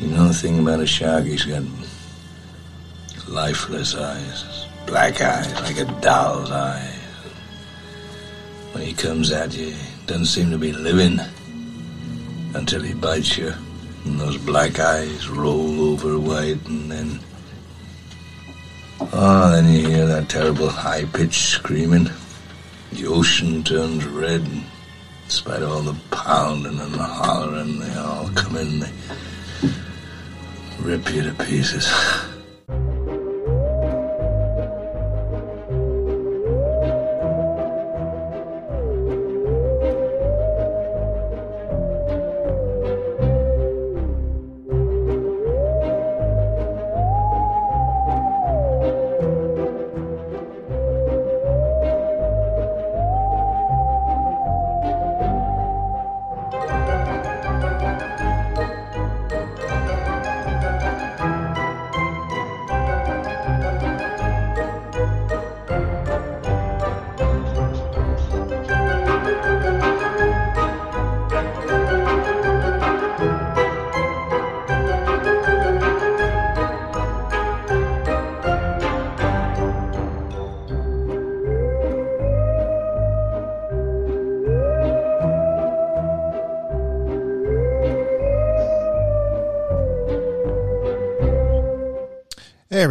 You know the thing about a shark? He's got lifeless eyes, black eyes, like a doll's eyes. When he comes at you, he doesn't seem to be living until he bites you. And those black eyes roll over white, and then. Oh, then you hear that terrible high pitched screaming. The ocean turns red, and in spite of all the pounding and the hollering, they all come in, they rip you to pieces.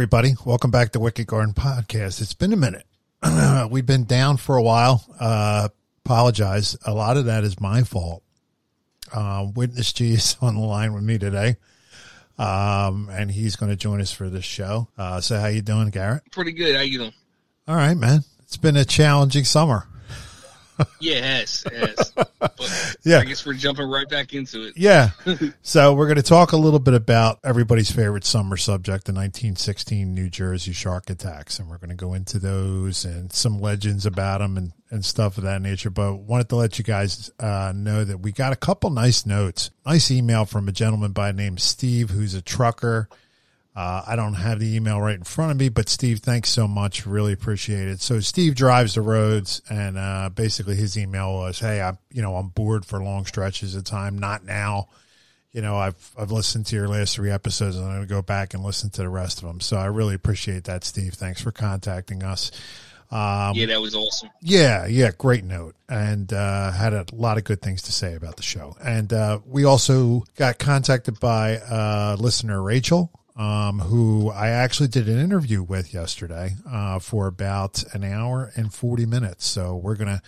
Everybody. Welcome back to Wicked Garden Podcast. It's been a minute. We've been down for a while. Uh, apologize. A lot of that is my fault. Uh, Witness G is on the line with me today. Um, and he's going to join us for this show. Uh, so how you doing, Garrett? Pretty good. How you doing? All right, man. It's been a challenging summer. Yeah, it has. It has. But Yeah. I guess we're jumping right back into it. Yeah. so we're going to talk a little bit about everybody's favorite summer subject, the 1916 New Jersey shark attacks. And we're going to go into those and some legends about them and, and stuff of that nature. But wanted to let you guys uh, know that we got a couple nice notes. Nice email from a gentleman by name Steve, who's a trucker. Uh, I don't have the email right in front of me, but Steve, thanks so much. Really appreciate it. So Steve drives the roads, and uh, basically his email was, "Hey, I'm you know I'm bored for long stretches of time. Not now. You know, I've I've listened to your last three episodes, and I'm going to go back and listen to the rest of them. So I really appreciate that, Steve. Thanks for contacting us. Um, Yeah, that was awesome. yeah, yeah, great note, and uh, had a lot of good things to say about the show. And uh, we also got contacted by uh, listener Rachel, um, who I actually did an interview with yesterday uh, for about an hour and forty minutes. So we're gonna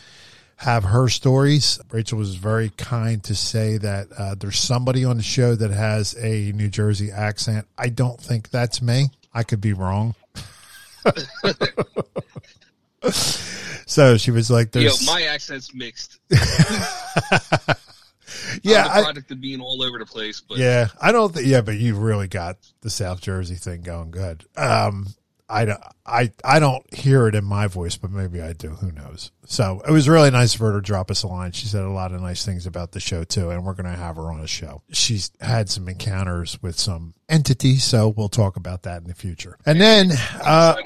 have her stories. Rachel was very kind to say that uh, there's somebody on the show that has a New Jersey accent. I don't think that's me. I could be wrong. so she was like, Yo, my accent's mixed. yeah, I'm the I, product of being all over the place, but yeah, I don't think yeah, but you've really got the South Jersey thing going good. Um, I don't, I, I don't hear it in my voice, but maybe I do. Who knows? So it was really nice of her to drop us a line. She said a lot of nice things about the show too, and we're going to have her on a show. She's had some encounters with some entities, so we'll talk about that in the future. And then, uh,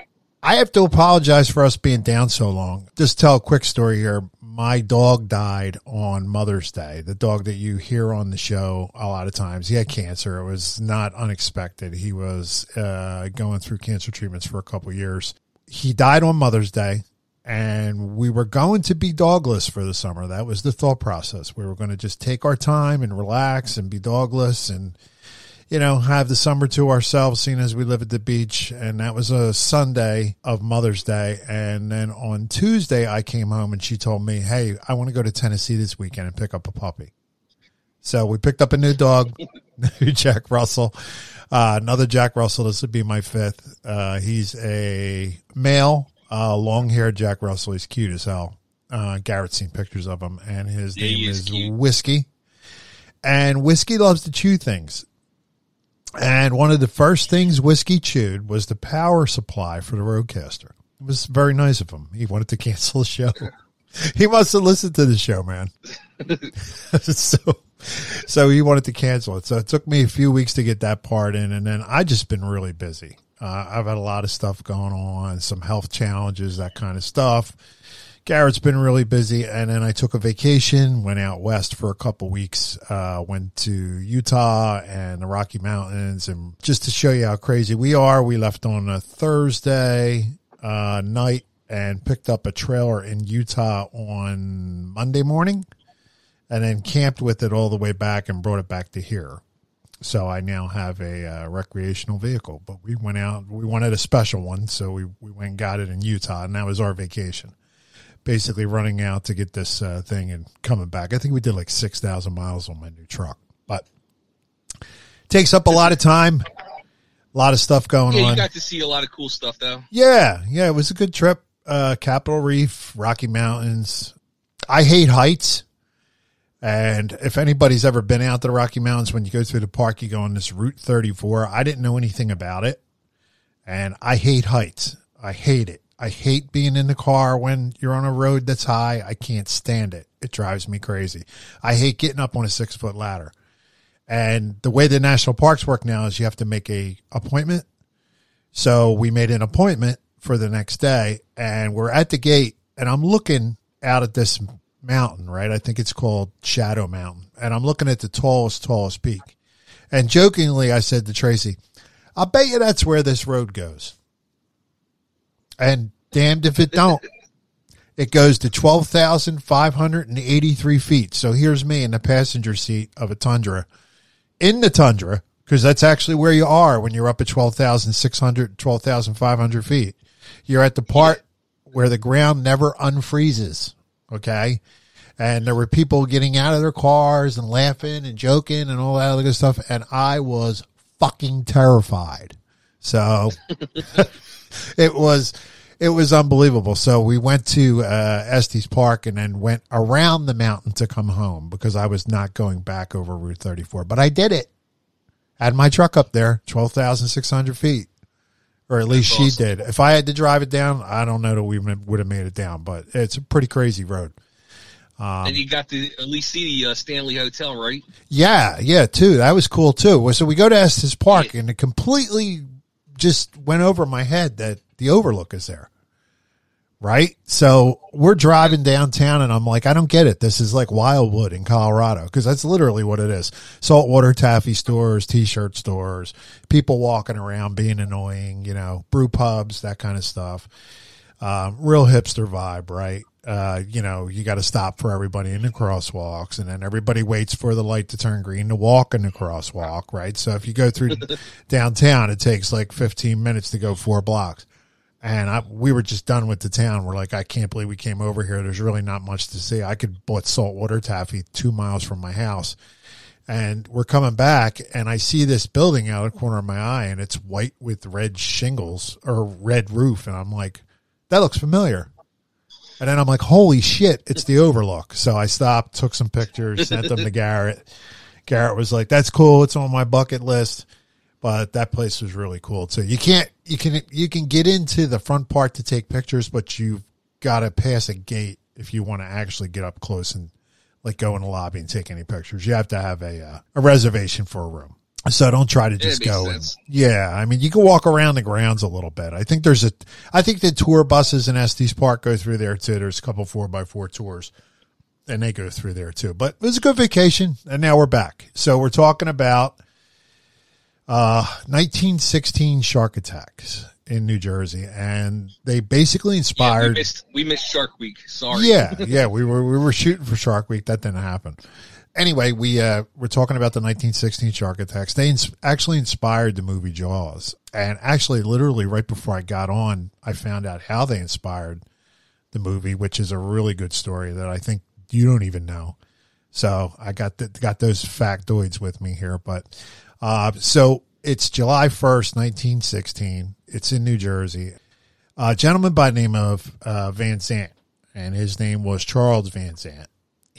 I have to apologize for us being down so long. Just tell a quick story here. My dog died on Mother's Day. The dog that you hear on the show a lot of times. He had cancer. It was not unexpected. He was uh, going through cancer treatments for a couple years. He died on Mother's Day, and we were going to be dogless for the summer. That was the thought process. We were going to just take our time and relax and be dogless and you know, have the summer to ourselves, seeing as we live at the beach. And that was a Sunday of Mother's Day. And then on Tuesday, I came home and she told me, Hey, I want to go to Tennessee this weekend and pick up a puppy. So we picked up a new dog, new Jack Russell, uh, another Jack Russell. This would be my fifth. Uh, he's a male, uh, long haired Jack Russell. He's cute as hell. Uh, Garrett's seen pictures of him and his Yeah, name is is cute. Whiskey. And Whiskey loves to chew things. And one of the first things Whiskey chewed was the power supply for the RODECaster. It was very nice of him. He wanted to cancel the show. he must have listened to the show, man. so, so he wanted to cancel it. So it took me a few weeks to get that part in, and then I just been really busy. Uh, I've had a lot of stuff going on, some health challenges, that kind of stuff. Garrett's been really busy, and then I took a vacation, went out west for a couple weeks, uh, went to Utah and the Rocky Mountains, and just to show you how crazy we are, we left on a Thursday uh, night and picked up a trailer in Utah on Monday morning, and then camped with it all the way back and brought it back to here. So I now have a uh, recreational vehicle, but we went out, we wanted a special one, so we, we went and got it in Utah, and that was our vacation basically running out to get this uh, thing and coming back. I think we did like 6,000 miles on my new truck, but takes up a lot of time. A lot of stuff going Yeah, on. you got to see a lot of cool stuff though. yeah, yeah, it was a good trip. Uh, Capitol Reef, Rocky Mountains. I hate heights. And if anybody's ever been out to the Rocky Mountains, when you go through the park, you go on this Route 34. I didn't know anything about it. And I hate heights. I hate it. I hate being in the car when you're on a road that's high. I can't stand it. It drives me crazy. I hate getting up on a six foot ladder. And the way the national parks work now is you have to make a appointment. So we made an appointment for the next day and we're at the gate and I'm looking out at this mountain, right? I think it's called Shadow Mountain. And I'm looking at the tallest, tallest peak. And jokingly, I said to Tracy, I'll bet you that's where this road goes. And damned if it don't. It goes to 12,583 feet. So here's me in the passenger seat of a Tundra in the Tundra, because that's actually where you are when you're up at 12,600, 12,500 feet. You're at the part where the ground never unfreezes. Okay. And there were people getting out of their cars and laughing and joking and all that other good stuff. And I was fucking terrified. So it was it was unbelievable. So we went to uh, Estes Park and then went around the mountain to come home because I was not going back over Route 34. But I did it. Had my truck up there, twelve thousand six hundred feet, or at least she awesome. did. If I had to drive it down, I don't know that we would have made it down. But it's a pretty crazy road. Um, and you got to at least see the uh, Stanley Hotel, right? Yeah, yeah, too. That was cool too. So we go to Estes Park and it completely just went over my head that the overlook is there. Right? So we're driving downtown and I'm like, I don't get it. This is like Wildwood in Colorado because that's literally what it is. Saltwater taffy stores, t-shirt stores, people walking around being annoying, you know, brew pubs, that kind of stuff. Um, real hipster vibe, right? Uh, you know, you got to stop for everybody in the crosswalks and then everybody waits for the light to turn green to walk in the crosswalk, right? So if you go through downtown, it takes like 15 minutes to go four blocks. And I, we were just done with the town. We're like, I can't believe we came over here. There's really not much to see. I could bought saltwater taffy two miles from my house. And we're coming back and I see this building out of the corner of my eye and it's white with red shingles or red roof. And I'm like, that looks familiar. And then I'm like, holy shit, it's the overlook. So I stopped, took some pictures, sent them to Garrett. Garrett was like, that's cool. It's on my bucket list. But that place was really cool too. You can't, you can, you can get into the front part to take pictures, but you've got to pass a gate if you want to actually get up close and like go in the lobby and take any pictures. You have to have a, uh, a reservation for a room. So don't try to just go. And, yeah, I mean, you can walk around the grounds a little bit. I think there's a, I think the tour buses in Estes Park go through there too. There's a couple four by four tours, and they go through there too. But it was a good vacation, and now we're back. So we're talking about uh, 1916 shark attacks in New Jersey, and they basically Yeah, we inspired. missed we missed Shark Week. Sorry. Yeah, yeah, we were we were shooting for Shark Week. That didn't happen. Anyway, we uh we're talking about the 1916 shark attacks. They ins- actually inspired the movie Jaws, and actually, literally right before I got on, I found out how they inspired the movie, which is a really good story that I think you don't even know. So I got the, got those factoids with me here, but uh, so it's July 1st, 1916. It's in New Jersey. A gentleman by the name of uh, Vansant, and his name was Charles Vansant.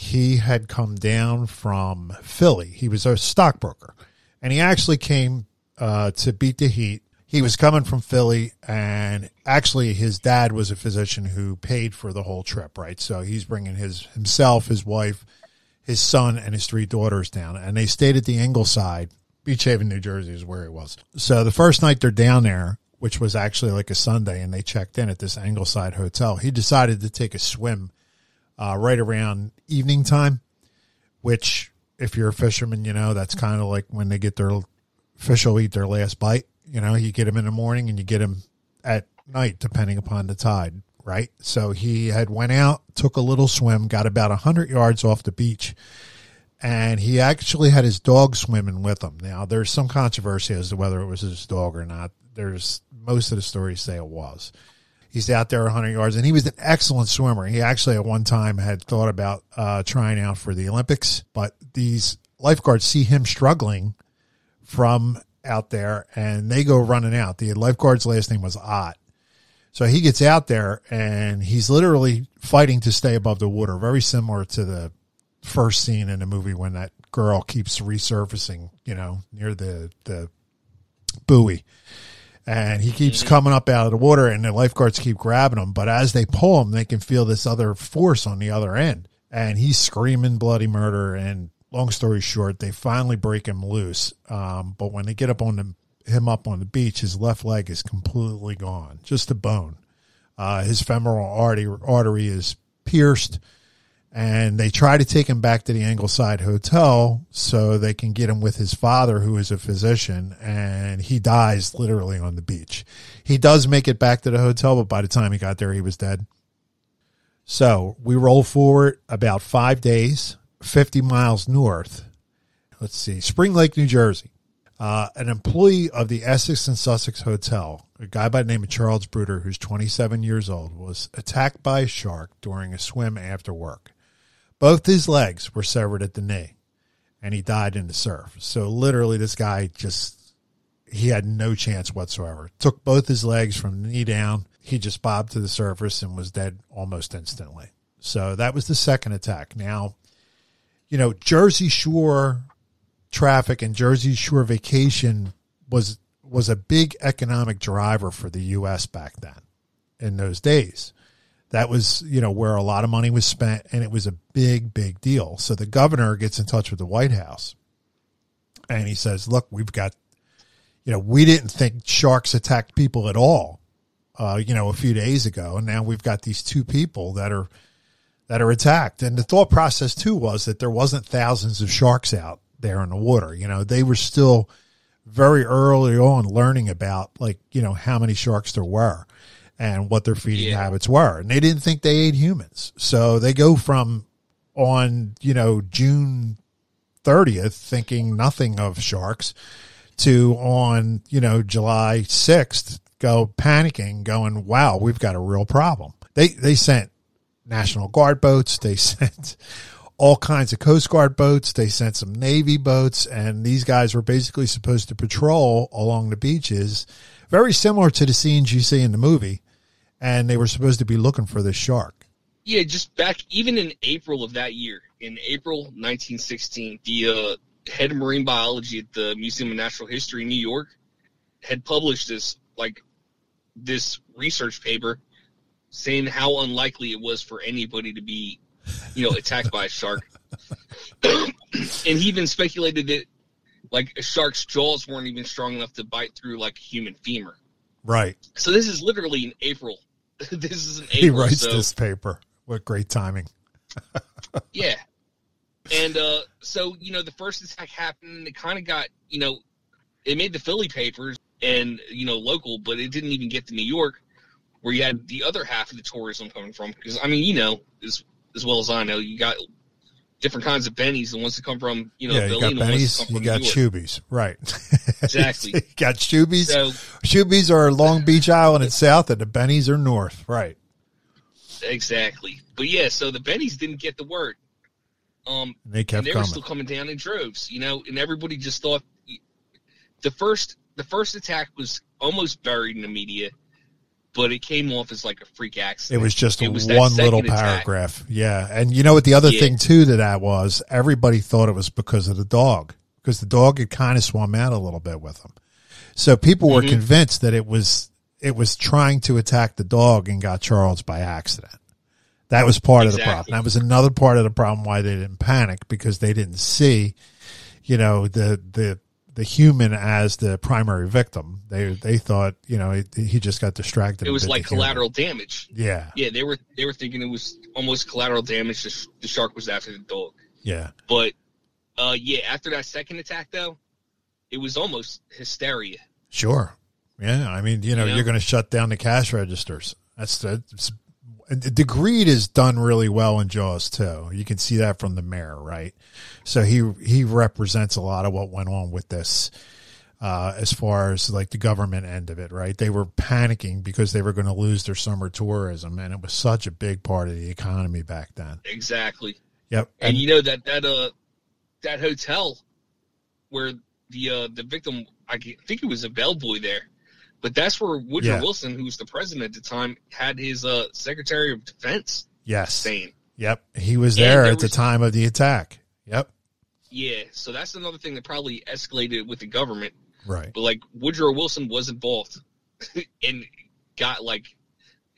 He had come down from Philly. He was a stockbroker, and he actually came uh, to beat the heat. He was coming from Philly, and actually, his dad was a physician who paid for the whole trip. Right, so he's bringing his himself, his wife, his son, and his three daughters down, and they stayed at the Engleside Beach Haven, New Jersey is where it was. So the first night they're down there, which was actually like a Sunday, and they checked in at this Engleside hotel. He decided to take a swim uh, right around evening time, which, if you're a fisherman, you know that's kind of like when they get their fish will eat their last bite. You know, you get them in the morning and you get them at night, depending upon the tide. Right. So he had went out, took a little swim, got about hundred yards off the beach, and he actually had his dog swimming with him. Now, there's some controversy as to whether it was his dog or not. There's most of the stories say it was. He's out there 100 yards, and he was an excellent swimmer. He actually at one time had thought about uh, trying out for the Olympics, but these lifeguards see him struggling from out there, and they go running out. The lifeguard's last name was Ott. So he gets out there, and he's literally fighting to stay above the water, very similar to the first scene in the movie when that girl keeps resurfacing, you know, near the the buoy. And he keeps coming up out of the water, and the lifeguards keep grabbing him. But as they pull him, they can feel this other force on the other end. And he's screaming bloody murder. And long story short, they finally break him loose. Um, but when they get up on the, him up on the beach, his left leg is completely gone, just a bone. Uh, his femoral artery, artery is pierced and they try to take him back to the Engleside Hotel so they can get him with his father, who is a physician, and he dies literally on the beach. He does make it back to the hotel, but by the time he got there, he was dead. So we roll forward about five days, 50 miles north. Let's see, Spring Lake, New Jersey. Uh, an employee of the Essex and Sussex Hotel, a guy by the name of Charles Bruder, who's 27 years old, was attacked by a shark during a swim after work. Both his legs were severed at the knee, and he died in the surf. So literally, this guy just he had no chance whatsoever. Took both his legs from the knee down. He just bobbed to the surface and was dead almost instantly. So that was the second attack. Now, you know, Jersey Shore traffic and Jersey Shore vacation was was a big economic driver for the U.S. back then in those days that was you know where a lot of money was spent and it was a big big deal. So the governor gets in touch with the white house and he says look we've got you know we didn't think sharks attacked people at all uh, you know a few days ago and now we've got these two people that are that are attacked. And the thought process too was that there wasn't thousands of sharks out there in the water. You know they were still very early on learning about like you know how many sharks there were and what their feeding yeah. habits were. And they didn't think they ate humans. So they go from on, you know, June 30th thinking nothing of sharks to on, you know, July 6th go panicking going, wow, we've got a real problem. They, they sent National Guard boats. They sent all kinds of Coast Guard boats. They sent some Navy boats and these guys were basically supposed to patrol along the beaches, very similar to the scenes you see in the movie and they were supposed to be looking for this shark. Yeah, just back even in April of that year, in April 1916, the uh, head of marine biology at the Museum of Natural History in New York had published this like this research paper saying how unlikely it was for anybody to be, you know, attacked by a shark. and he even speculated that like a shark's jaws weren't even strong enough to bite through like a human femur. Right. So this is literally in April this is an April, he writes so, this paper. What great timing! yeah, and uh, so you know the first attack happened. It kind of got you know it made the Philly papers and you know local, but it didn't even get to New York, where you had the other half of the tourism coming from. Because I mean, you know, as as well as I know, you got different kinds of bennies. The ones that come from you know yeah, you got bennies, you got shoobies, right? Exactly. you got shoobies. So, shoobies are Long Beach Island and south, and the bennies are north, right? Exactly. But yeah, so the bennies didn't get the word. Um, and they kept and they coming. were still coming down in droves, you know, and everybody just thought the first the first attack was almost buried in the media but it came off as like a freak accident. It was just it was one little paragraph. Attack. Yeah. And you know what the other yeah. thing too to that was everybody thought it was because of the dog because the dog had kind of swum out a little bit with him. So people were mm-hmm. convinced that it was it was trying to attack the dog and got Charles by accident. That was part exactly. of the problem. That was another part of the problem why they didn't panic because they didn't see, you know, the the the human as the primary victim. They they thought you know he, he just got distracted. It was like the human. collateral damage. Yeah, Yeah, they were they were thinking it was almost collateral damage. The, the shark was after the dog. yeah, But uh, yeah, after that second attack though, it was almost hysteria. sure. Yeah, I mean you know Yeah. you're going to shut down the cash registers. That's that's the greed is done really well in Jaws too. You can see that from the mayor, right? So he he represents a lot of what went on with this. Uh, as far as like the government end of it, right? They were panicking because they were going to lose their summer tourism, and it was such a big part of the economy back then. Exactly. Yep. And, you know that that uh that hotel where the uh the victim I think it was a bellboy there, but that's where Woodrow Yeah. Wilson, who was the president at the time, had his uh Secretary of Defense yes. staying. Yep. He was there there at the time of the attack. Yep. Yeah, so that's another thing that probably escalated with the government. Right. But like Woodrow Wilson was involved and got like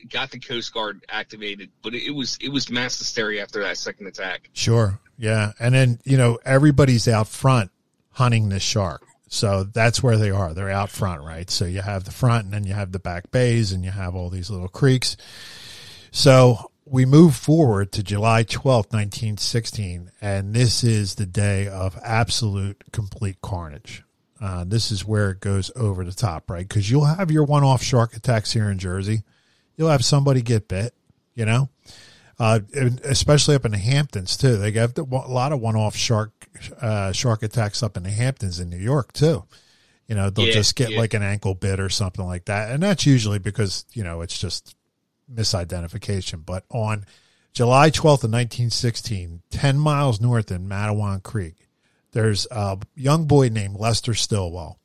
got the Coast Guard activated, but it, it was it was mass hysteria after that second attack. Sure. Yeah. And then, you know, everybody's out front hunting this shark. So that's where they are. They're out front, right? So you have the front and then you have the back bays and you have all these little creeks. So we move forward to July 12th, 1916, and this is the day of absolute complete carnage. Uh, this is where it goes over the top, right? Because you'll have your one off shark attacks here in Jersey. You'll have somebody get bit, you know? Uh, especially up in the Hamptons too. They the, a lot of one-off shark uh, shark attacks up in the Hamptons in New York too. You know, they'll Yeah, just get yeah. like an ankle bit or something like that, and that's usually because you know it's just misidentification. But on July twelfth of nineteen sixteen, ten miles north in Matawan Creek, there's a young boy named Lester Stillwell.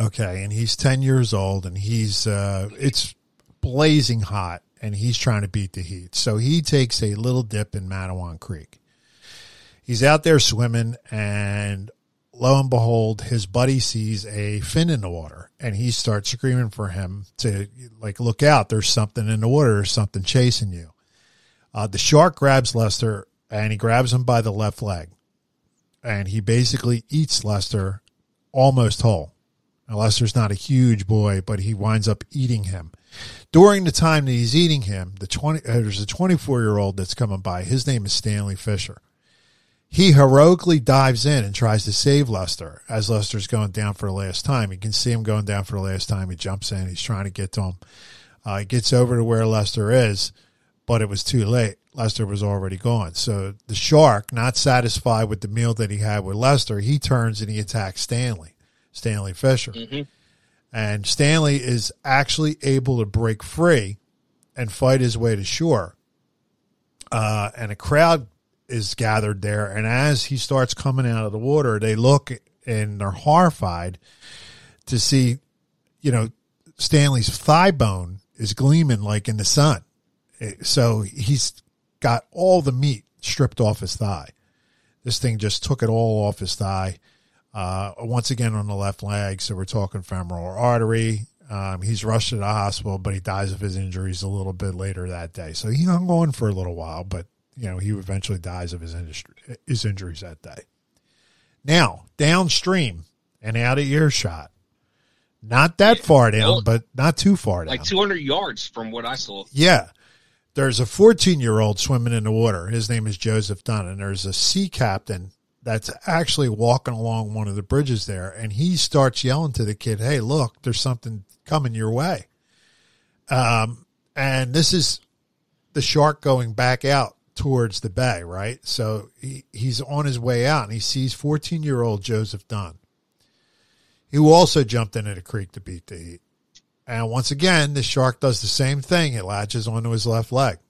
Okay, and he's ten years old, and he's uh, it's blazing hot and he's trying to beat the heat. So he takes a little dip in Matawan Creek. He's out there swimming and lo and behold, his buddy sees a fin in the water and he starts screaming for him to like, look out. There's something in the water. There's something chasing you. Uh, the shark grabs Lester and he grabs him by the left leg and he basically eats Lester almost whole. Now, Lester's not a huge boy, but he winds up eating him. During the time that he's eating him, the 20, uh, there's a 24 year old that's coming by. His name is Stanley Fisher. He heroically dives in and tries to save Lester as Lester's going down for the last time. You can see him going down for the last time. He jumps in. He's trying to get to him. Uh, he gets over to where Lester is, but it was too late. Lester was already gone. So the shark, not satisfied with the meal that he had with Lester, he turns and he attacks Stanley, Stanley Fisher. hmm And Stanley is actually able to break free and fight his way to shore. Uh, and a crowd is gathered there. And as he starts coming out of the water, they look and they're horrified to see, you know, Stanley's thigh bone is gleaming like in the sun. Eh, So he's got all the meat stripped off his thigh. This thing just took it all off his thigh. Uh, once again on the left leg, so we're talking femoral artery. Um, he's rushed to the hospital, but he dies of his injuries a little bit later that day. So he hung on for a little while, but you know he eventually dies of his industry, his injuries that day. Now downstream and out of earshot, not that Yeah. far down, Well, but not too far down. Like 200 yards from what I saw. Yeah. There's a 14 year old swimming in the water. His name is Joseph Dunn. And there's a sea captain that's actually walking along one of the bridges there. And he starts yelling to the kid, Hey, look, there's something coming your way. Um, and this is the shark going back out towards the bay, right? So he, he's on his way out and he sees 14 year old Joseph Dunn, who also jumped into the creek to beat the heat. And once again, the shark does the same thing. It latches onto his left leg.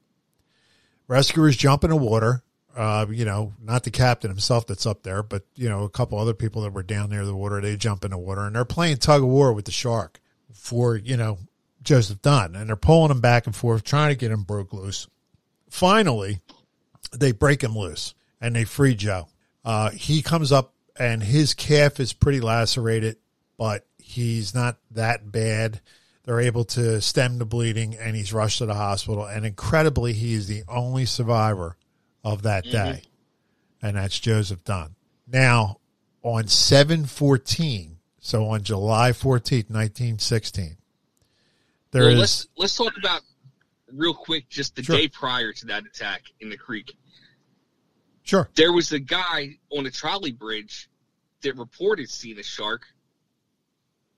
Rescuers jump in the water. Uh, you know, not the captain himself that's up there, but you know, a couple other people that were down near the water. They jump in the water and they're playing tug of war with the shark for you know Joseph Dunn, and they're pulling him back and forth, trying to get him broke loose. Finally, they break him loose and they free Joe. Uh, he comes up and his calf is pretty lacerated, but he's not that bad. They're able to stem the bleeding and he's rushed to the hospital. And incredibly, he is the only survivor of that mm-hmm. day. And that's Joseph Dunn. Now, on 714, so on July 14th, 1916. There well, is- let's let's talk about real quick just the Sure. day prior to that attack in the creek. sure. There was a guy on a trolley bridge that reported seeing a shark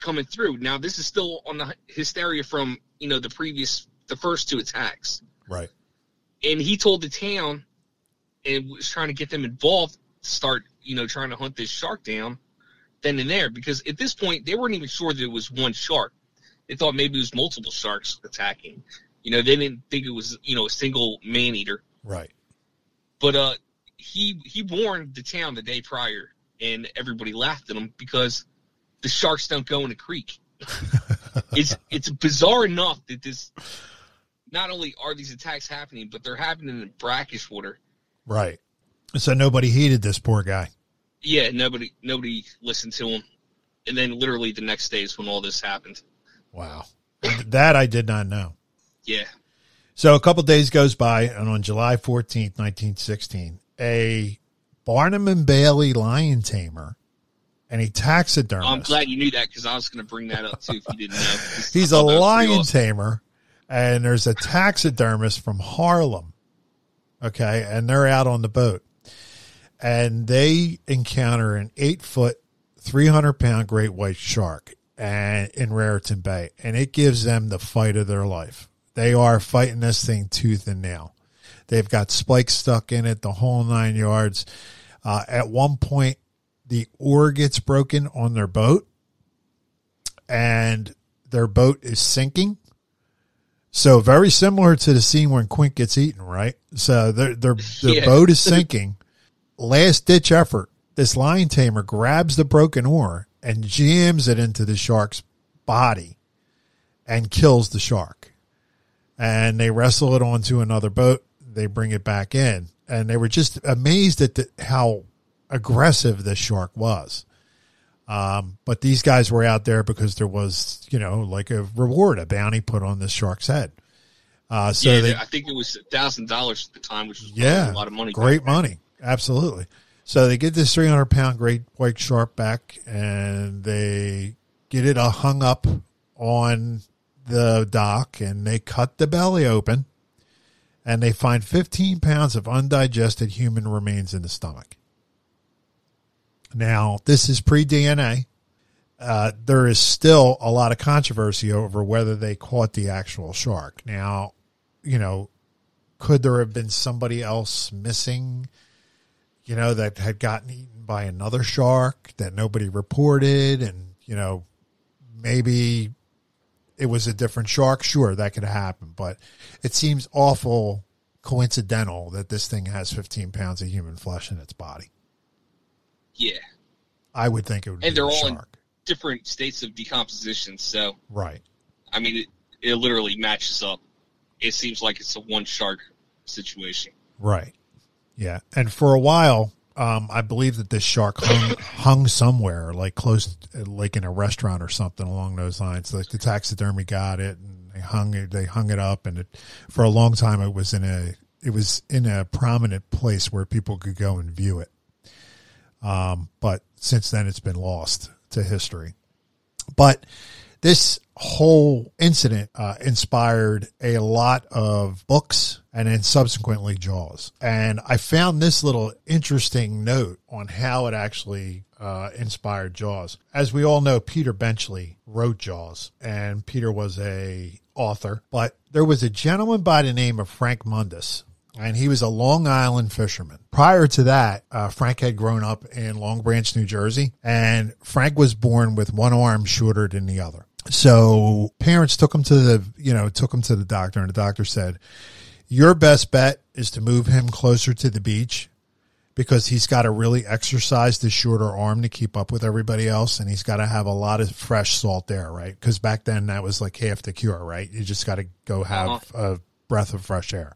coming through. Now this is still on the hysteria from you know the previous the first two attacks, Right. and he told the town and was trying to get them involved start you know trying to hunt this shark down then and there because at this point they weren't even sure that it was one shark. They thought maybe it was multiple sharks attacking. You know, they didn't think it was you know a single man eater. Right. But uh, he he warned the town the day prior, and everybody laughed at him because the sharks don't go in the creek. it's it's bizarre enough that this not only are these attacks happening, but they're happening in brackish water. Right. So nobody heeded this poor guy. Yeah, nobody nobody listened to him, and then literally the next day is when all this happened. Wow. that I did not know. Yeah, So a couple days goes by, and on July 14th, 1916, a Barnum and Bailey lion tamer and a taxidermist. I'm glad you knew that because I was going to bring that up too if you didn't know. He's I a thought that was pretty lion awesome. tamer, and there's a taxidermist from Harlem. Okay, and they're out on the boat, and they encounter an eight foot, three hundred pound great white shark, and in Raritan Bay, and it gives them the fight of their life. They are fighting this thing tooth and nail. They've got spikes stuck in it, the whole nine yards. Uh, at one point, the oar gets broken on their boat, and their boat is sinking. So very similar to the scene when Quint gets eaten, right? So their their their Yeah. boat is sinking. Last ditch effort. This lion tamer grabs the broken oar and jams it into the shark's body and kills the shark. And they wrestle it onto another boat. They bring it back in, and they were just amazed at the, how aggressive this shark was. Um, but these guys were out there because there was, you know, like a reward, a bounty put on this shark's head. Uh, so yeah, they, I think it was thousand dollars at the time, which was yeah, a lot of money. Great money, absolutely. So they get this 300 pound great white shark back, and they get it uh, hung up on the dock, and they cut the belly open, and they find 15 pounds of undigested human remains in the stomach. Now, this is pre DNA. Uh, there is still a lot of controversy over whether they caught the actual shark. Now, you know, could there have been somebody else missing, you know, that had gotten eaten by another shark that nobody reported? And, you know, maybe it was a different shark. Sure, that could happen. But it seems awful coincidental that this thing has 15 pounds of human flesh in its body. Yeah, I would think it would And be they're all in- different states of decomposition. So Right. I mean, it, it literally matches up. It seems like it's a one shark situation. Right. Yeah. And for a while, um, I believe that this shark hung, hung somewhere, like close, like in a restaurant or something along those lines. Like the taxidermy got it and they hung it, they hung it up. And it, for a long time, it was in a, it was in a prominent place where people could go and view it. Um, but since then, it's been lost to history. But this whole incident uh, inspired a lot of books and then subsequently Jaws. And I found this little interesting note on how it actually uh, inspired Jaws. As we all know, Peter Benchley wrote Jaws, and Peter was a author. But there was a gentleman by the name of Frank Mundus and he was a Long Island fisherman. Prior to that, uh, Frank had grown up in Long Branch, New Jersey, and Frank was born with one arm shorter than the other. So parents took him to the, you know, took him to the doctor, and the doctor said, "Your best bet is to move him closer to the beach." Because he's got to really exercise the shorter arm to keep up with everybody else, and he's got to have a lot of fresh salt air, right? Because back then that was like half the cure, right? You just got to go have a breath of fresh air.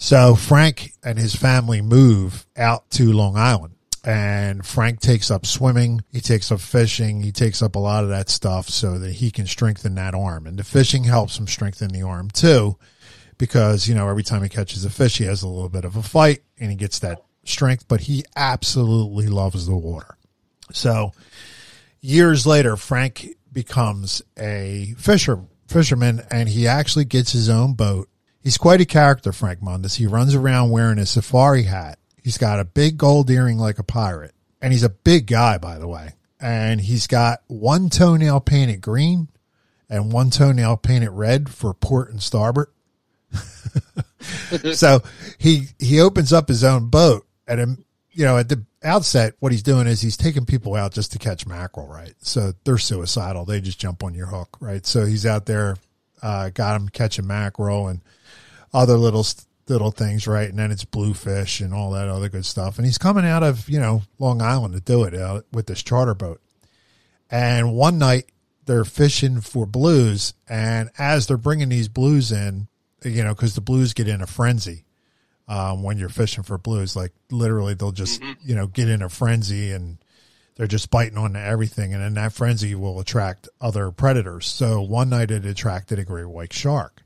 So Frank and his family move out to Long Island. And Frank takes up swimming, he takes up fishing, he takes up a lot of that stuff so that he can strengthen that arm. And the fishing helps him strengthen the arm too, because, you know, every time he catches a fish, he has a little bit of a fight and he gets that strength, but he absolutely loves the water. So years later, Frank becomes a fisher fisherman, and he actually gets his own boat. He's quite a character, Frank Mundus. He runs around wearing a safari hat. He's got a big gold earring like a pirate, and he's a big guy, by the way. And he's got one toenail painted green and one toenail painted red for port and starboard. so he he opens up his own boat and you know at the outset what he's doing is he's taking people out just to catch mackerel right so they're suicidal they just jump on your hook right so he's out there uh, got him catching mackerel and other little little things right and then it's bluefish and all that other good stuff and he's coming out of you know long island to do it uh, with this charter boat and one night they're fishing for blues and as they're bringing these blues in you know, because the blues get in a frenzy um, when you're fishing for blues. Like literally, they'll just mm-hmm. you know get in a frenzy and they're just biting on everything, and then that frenzy will attract other predators. So one night it attracted a great white shark,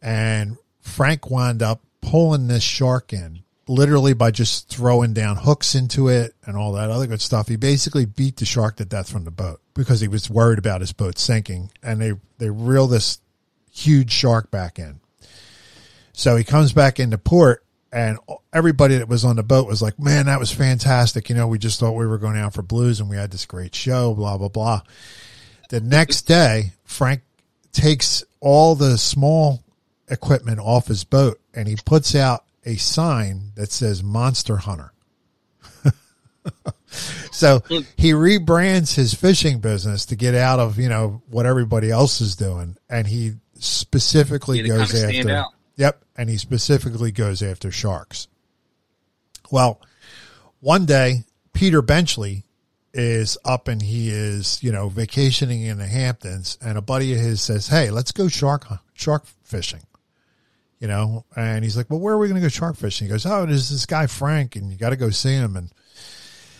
and Frank wound up pulling this shark in literally by just throwing down hooks into it and all that other good stuff. He basically beat the shark to death from the boat because he was worried about his boat sinking, and they they reel this huge shark back in. So he comes back into port and everybody that was on the boat was like, man, that was fantastic. You know, we just thought we were going out for blues and we had this great show, blah, blah, blah. The next day, Frank takes all the small equipment off his boat and he puts out a sign that says Monster Hunter. so he rebrands his fishing business to get out of, you know, what everybody else is doing. And he specifically goes after. Yep. And he specifically goes after sharks. Well, one day, Peter Benchley is up and he is, you know, vacationing in the Hamptons and a buddy of his says, Hey, let's go shark, shark fishing, you know? And he's like, well, where are we going to go shark fishing? He goes, Oh, there's this guy, Frank, and you got to go see him. And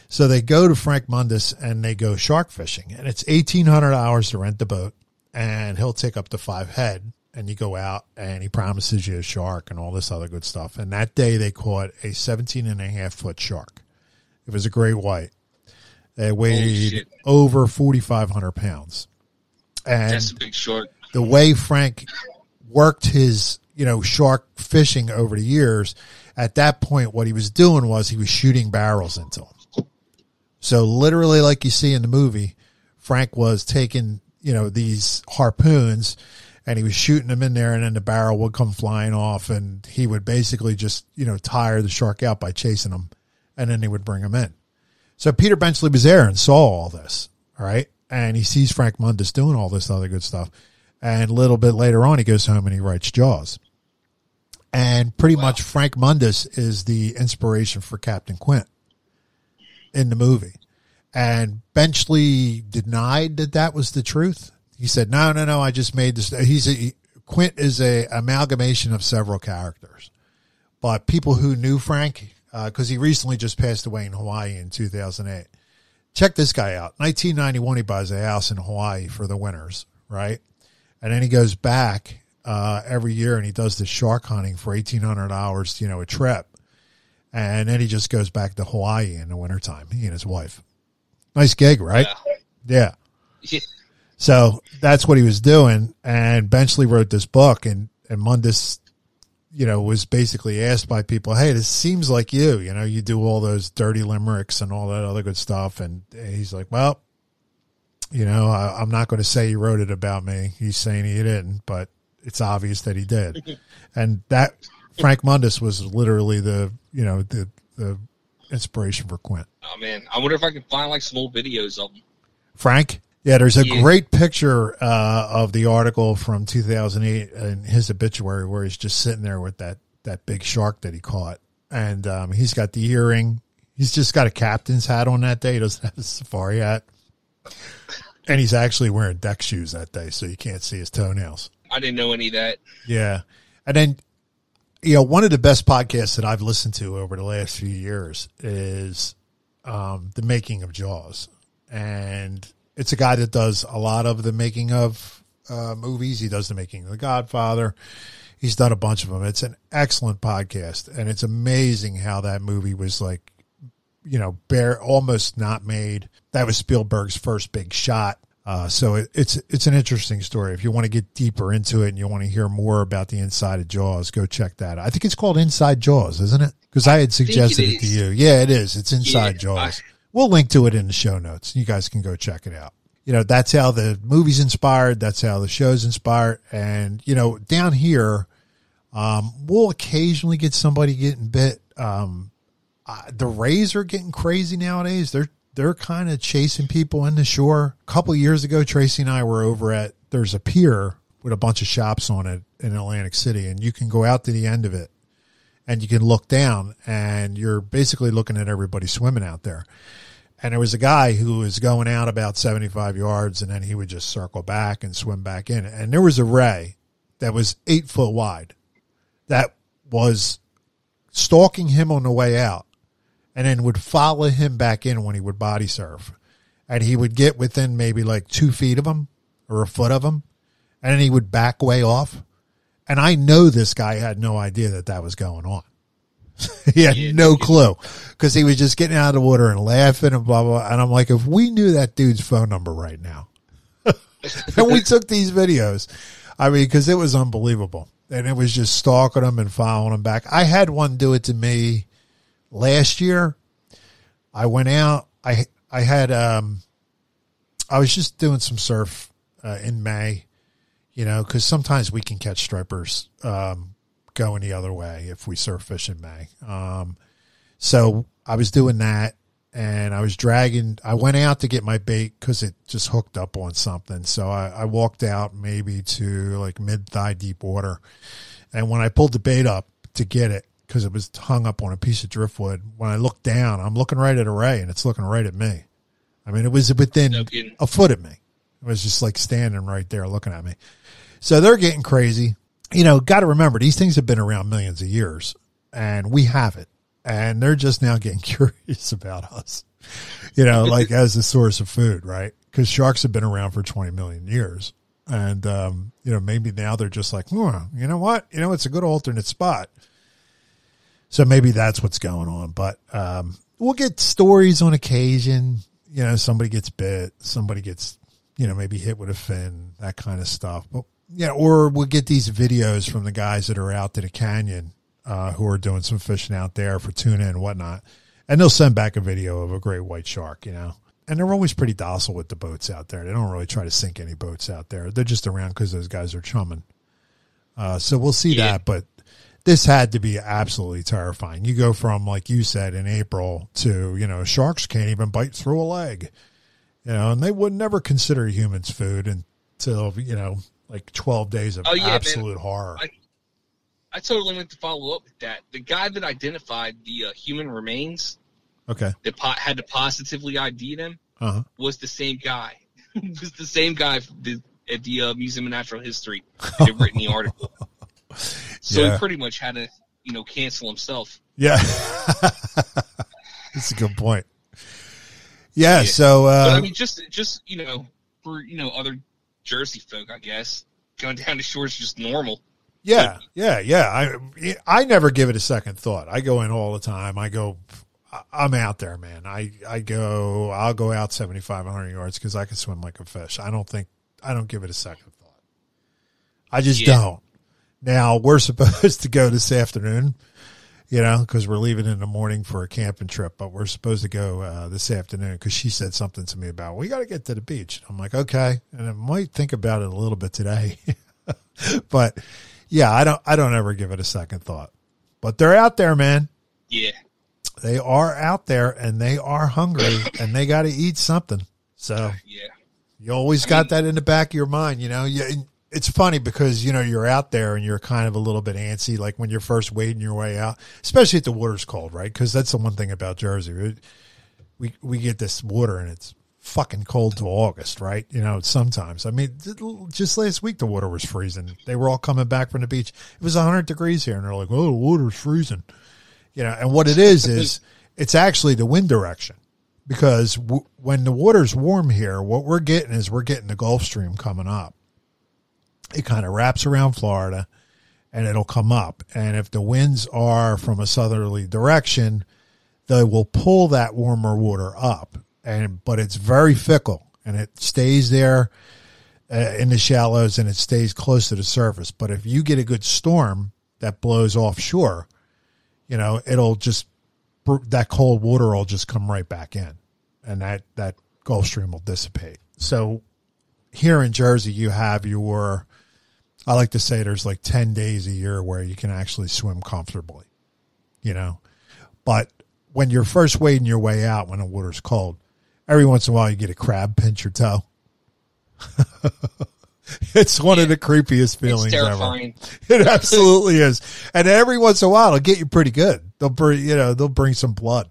so they go to Frank Mundus and they go shark fishing and it's 1800 hours to rent the boat and he'll take up to five head and you go out and he promises you a shark and all this other good stuff. And that day they caught a 17 and a half foot shark. It was a great white. It weighed over 4,500 pounds. And That's a big shark. The way Frank worked his, you know, shark fishing over the years, at that point, what he was doing was he was shooting barrels into them. So literally, like you see in the movie, Frank was taking, you know, these harpoons and he was shooting them in there and then the barrel would come flying off and he would basically just, you know, tire the shark out by chasing them and then they would bring him in. So Peter Benchley was there and saw all this. All right. And he sees Frank Mundus doing all this other good stuff. And a little bit later on, he goes home and he writes Jaws. And pretty wow. much Frank Mundus is the inspiration for Captain Quint in the movie. And Benchley denied that that was the truth. He said, "No, no, no. I just made this." He's a he, Quint is a amalgamation of several characters, but people who knew Frank because uh, he recently just passed away in Hawaii in 2008. Check this guy out. 1991, he buys a house in Hawaii for the winters, right? And then he goes back uh, every year and he does the shark hunting for 1,800 hours, you know, a trip. And then he just goes back to Hawaii in the wintertime, he and his wife. Nice gig, right? Yeah. yeah. So that's what he was doing. And Benchley wrote this book and, and Mundus, you know, was basically asked by people, Hey, this seems like you, you know, you do all those dirty limericks and all that other good stuff. And he's like, well, you know, I, am not going to say he wrote it about me. He's saying he didn't, but it's obvious that he did. and that Frank Mundus was literally the, you know, the, the inspiration for Quint. Oh man. I wonder if I can find like some old videos of him. Frank? Yeah, there's a yeah. great picture uh, of the article from 2008 in his obituary where he's just sitting there with that that big shark that he caught, and um, he's got the earring. He's just got a captain's hat on that day. He doesn't have a safari hat, and he's actually wearing deck shoes that day, so you can't see his toenails. I didn't know any of that. Yeah, and then you know one of the best podcasts that I've listened to over the last few years is um, the making of Jaws, and it's a guy that does a lot of the making of uh, movies. He does the making of The Godfather. He's done a bunch of them. It's an excellent podcast, and it's amazing how that movie was like you know, bare almost not made. That was Spielberg's first big shot. Uh, so it, it's it's an interesting story. If you want to get deeper into it and you want to hear more about the inside of Jaws, go check that. out. I think it's called Inside Jaws, isn't it? Because I had suggested it, it to you. Yeah, it is. It's Inside Yeah, Jaws. I- we'll link to it in the show notes. You guys can go check it out. You know, that's how the movie's inspired. That's how the show's inspired. And you know, down here, um, we'll occasionally get somebody getting bit. Um, uh, the Rays are getting crazy nowadays. They're they're kind of chasing people in the shore. A couple years ago, Tracy and I were over at there's a pier with a bunch of shops on it in Atlantic City, and you can go out to the end of it, and you can look down, and you're basically looking at everybody swimming out there. And there was a guy who was going out about 75 yards, and then he would just circle back and swim back in. And there was a ray that was eight foot wide that was stalking him on the way out and then would follow him back in when he would body surf. And he would get within maybe like two feet of him or a foot of him, and then he would back way off. And I know this guy had no idea that that was going on. he had Yeah, no clue because he was just getting out of the water and laughing and blah, blah. And I'm like, if we knew that dude's phone number right now, and we took these videos, I mean, because it was unbelievable. And it was just stalking him and following him back. I had one do it to me last year. I went out. I I had um, I was just doing some surf uh, in May, you know, because sometimes we can catch stripers um, going the other way if we surf fish in May. Um, so I was doing that, and I was dragging. I went out to get my bait because it just hooked up on something. So I, I walked out maybe to like mid thigh deep water, and when I pulled the bait up to get it because it was hung up on a piece of driftwood, when I looked down, I'm looking right at a ray, and it's looking right at me. I mean, it was within No a foot of me. It was just like standing right there looking at me. So they're getting crazy. You know, got to remember these things have been around millions of years and we have it. And they're just now getting curious about us, you know, like as a source of food, right? Because sharks have been around for 20 million years. And, um, you know, maybe now they're just like, oh, you know what? You know, it's a good alternate spot. So maybe that's what's going on. But um, we'll get stories on occasion. You know, somebody gets bit, somebody gets, you know, maybe hit with a fin, that kind of stuff. But yeah, or we'll get these videos from the guys that are out to the canyon uh, who are doing some fishing out there for tuna and whatnot, and they'll send back a video of a great white shark. You know. And they're always pretty docile with the boats out there. They don't really try to sink any boats out there. They're just around because those guys are chumming. Uh, so we'll see Yeah. that, but this had to be absolutely terrifying. You go from, like you said, in April to, you know, sharks can't even bite through a leg, you know, and they would never consider humans food until, you know, like 12 days of Oh, yeah, man. absolute horror. I- I totally meant to follow up with that. The guy that identified the uh, human remains okay. that po- had to positively ID them Uh huh. was the same guy. was the same guy at the uh, Museum of Natural History that had written the article. So Yeah. he pretty much had to, you know, cancel himself. Yeah. That's a good point. Yeah. Yeah. So, But uh, I mean, just just you know, for you know other Jersey folk, I guess going down to shore is just normal. Yeah, yeah, yeah. I I never give it a second thought. I go in all the time. I go, I'm out there, man. I I go, I'll go out 75, 100 yards because I can swim like a fish. I don't think I don't give it a second thought. I just Yeah. don't. Now we're supposed to go this afternoon, you know, because we're leaving in the morning for a camping trip. But we're supposed to go uh, this afternoon because she said something to me about we got to get to the beach. I'm like, okay, and I might think about it a little bit today, but yeah, I don't, I don't ever give it a second thought. But they're out there, man. Yeah, They are out there, and they are hungry, and they got to eat something. So yeah, you always I got mean- that in the back of your mind, you know. You, it's funny because you know you're out there and you're kind of a little bit antsy, like when you're first wading your way out, especially if the water's cold, right? Because that's the one thing about Jersey. We we get this water and it's fucking cold to August, right? You know, sometimes. I mean, just last week the water was freezing. They were all coming back from the beach. It was 100 degrees here, and they're like, "Oh, the water's freezing." You know, and what it is is it's actually the wind direction because w- when the water's warm here, what we're getting is we're getting the Gulf Stream coming up. It kind of wraps around Florida and it'll come up. And if the winds are from a southerly direction, they will pull that warmer water up, and but it's very fickle and it stays there uh, in the shallows and it stays close to the surface. But if you get a good storm that blows offshore, you know it'll just that cold water will just come right back in, and that that Gulf Stream will dissipate. So here in Jersey, you have your I like to say there's like 10 days a year where you can actually swim comfortably, you know. But when you're first wading your way out when the water's cold, every once in a while you get a crab pinch your toe. it's one yeah. of the creepiest feelings ever. It absolutely is. And every once in a while it'll get you pretty good. They'll bring, you know, they'll bring some blood.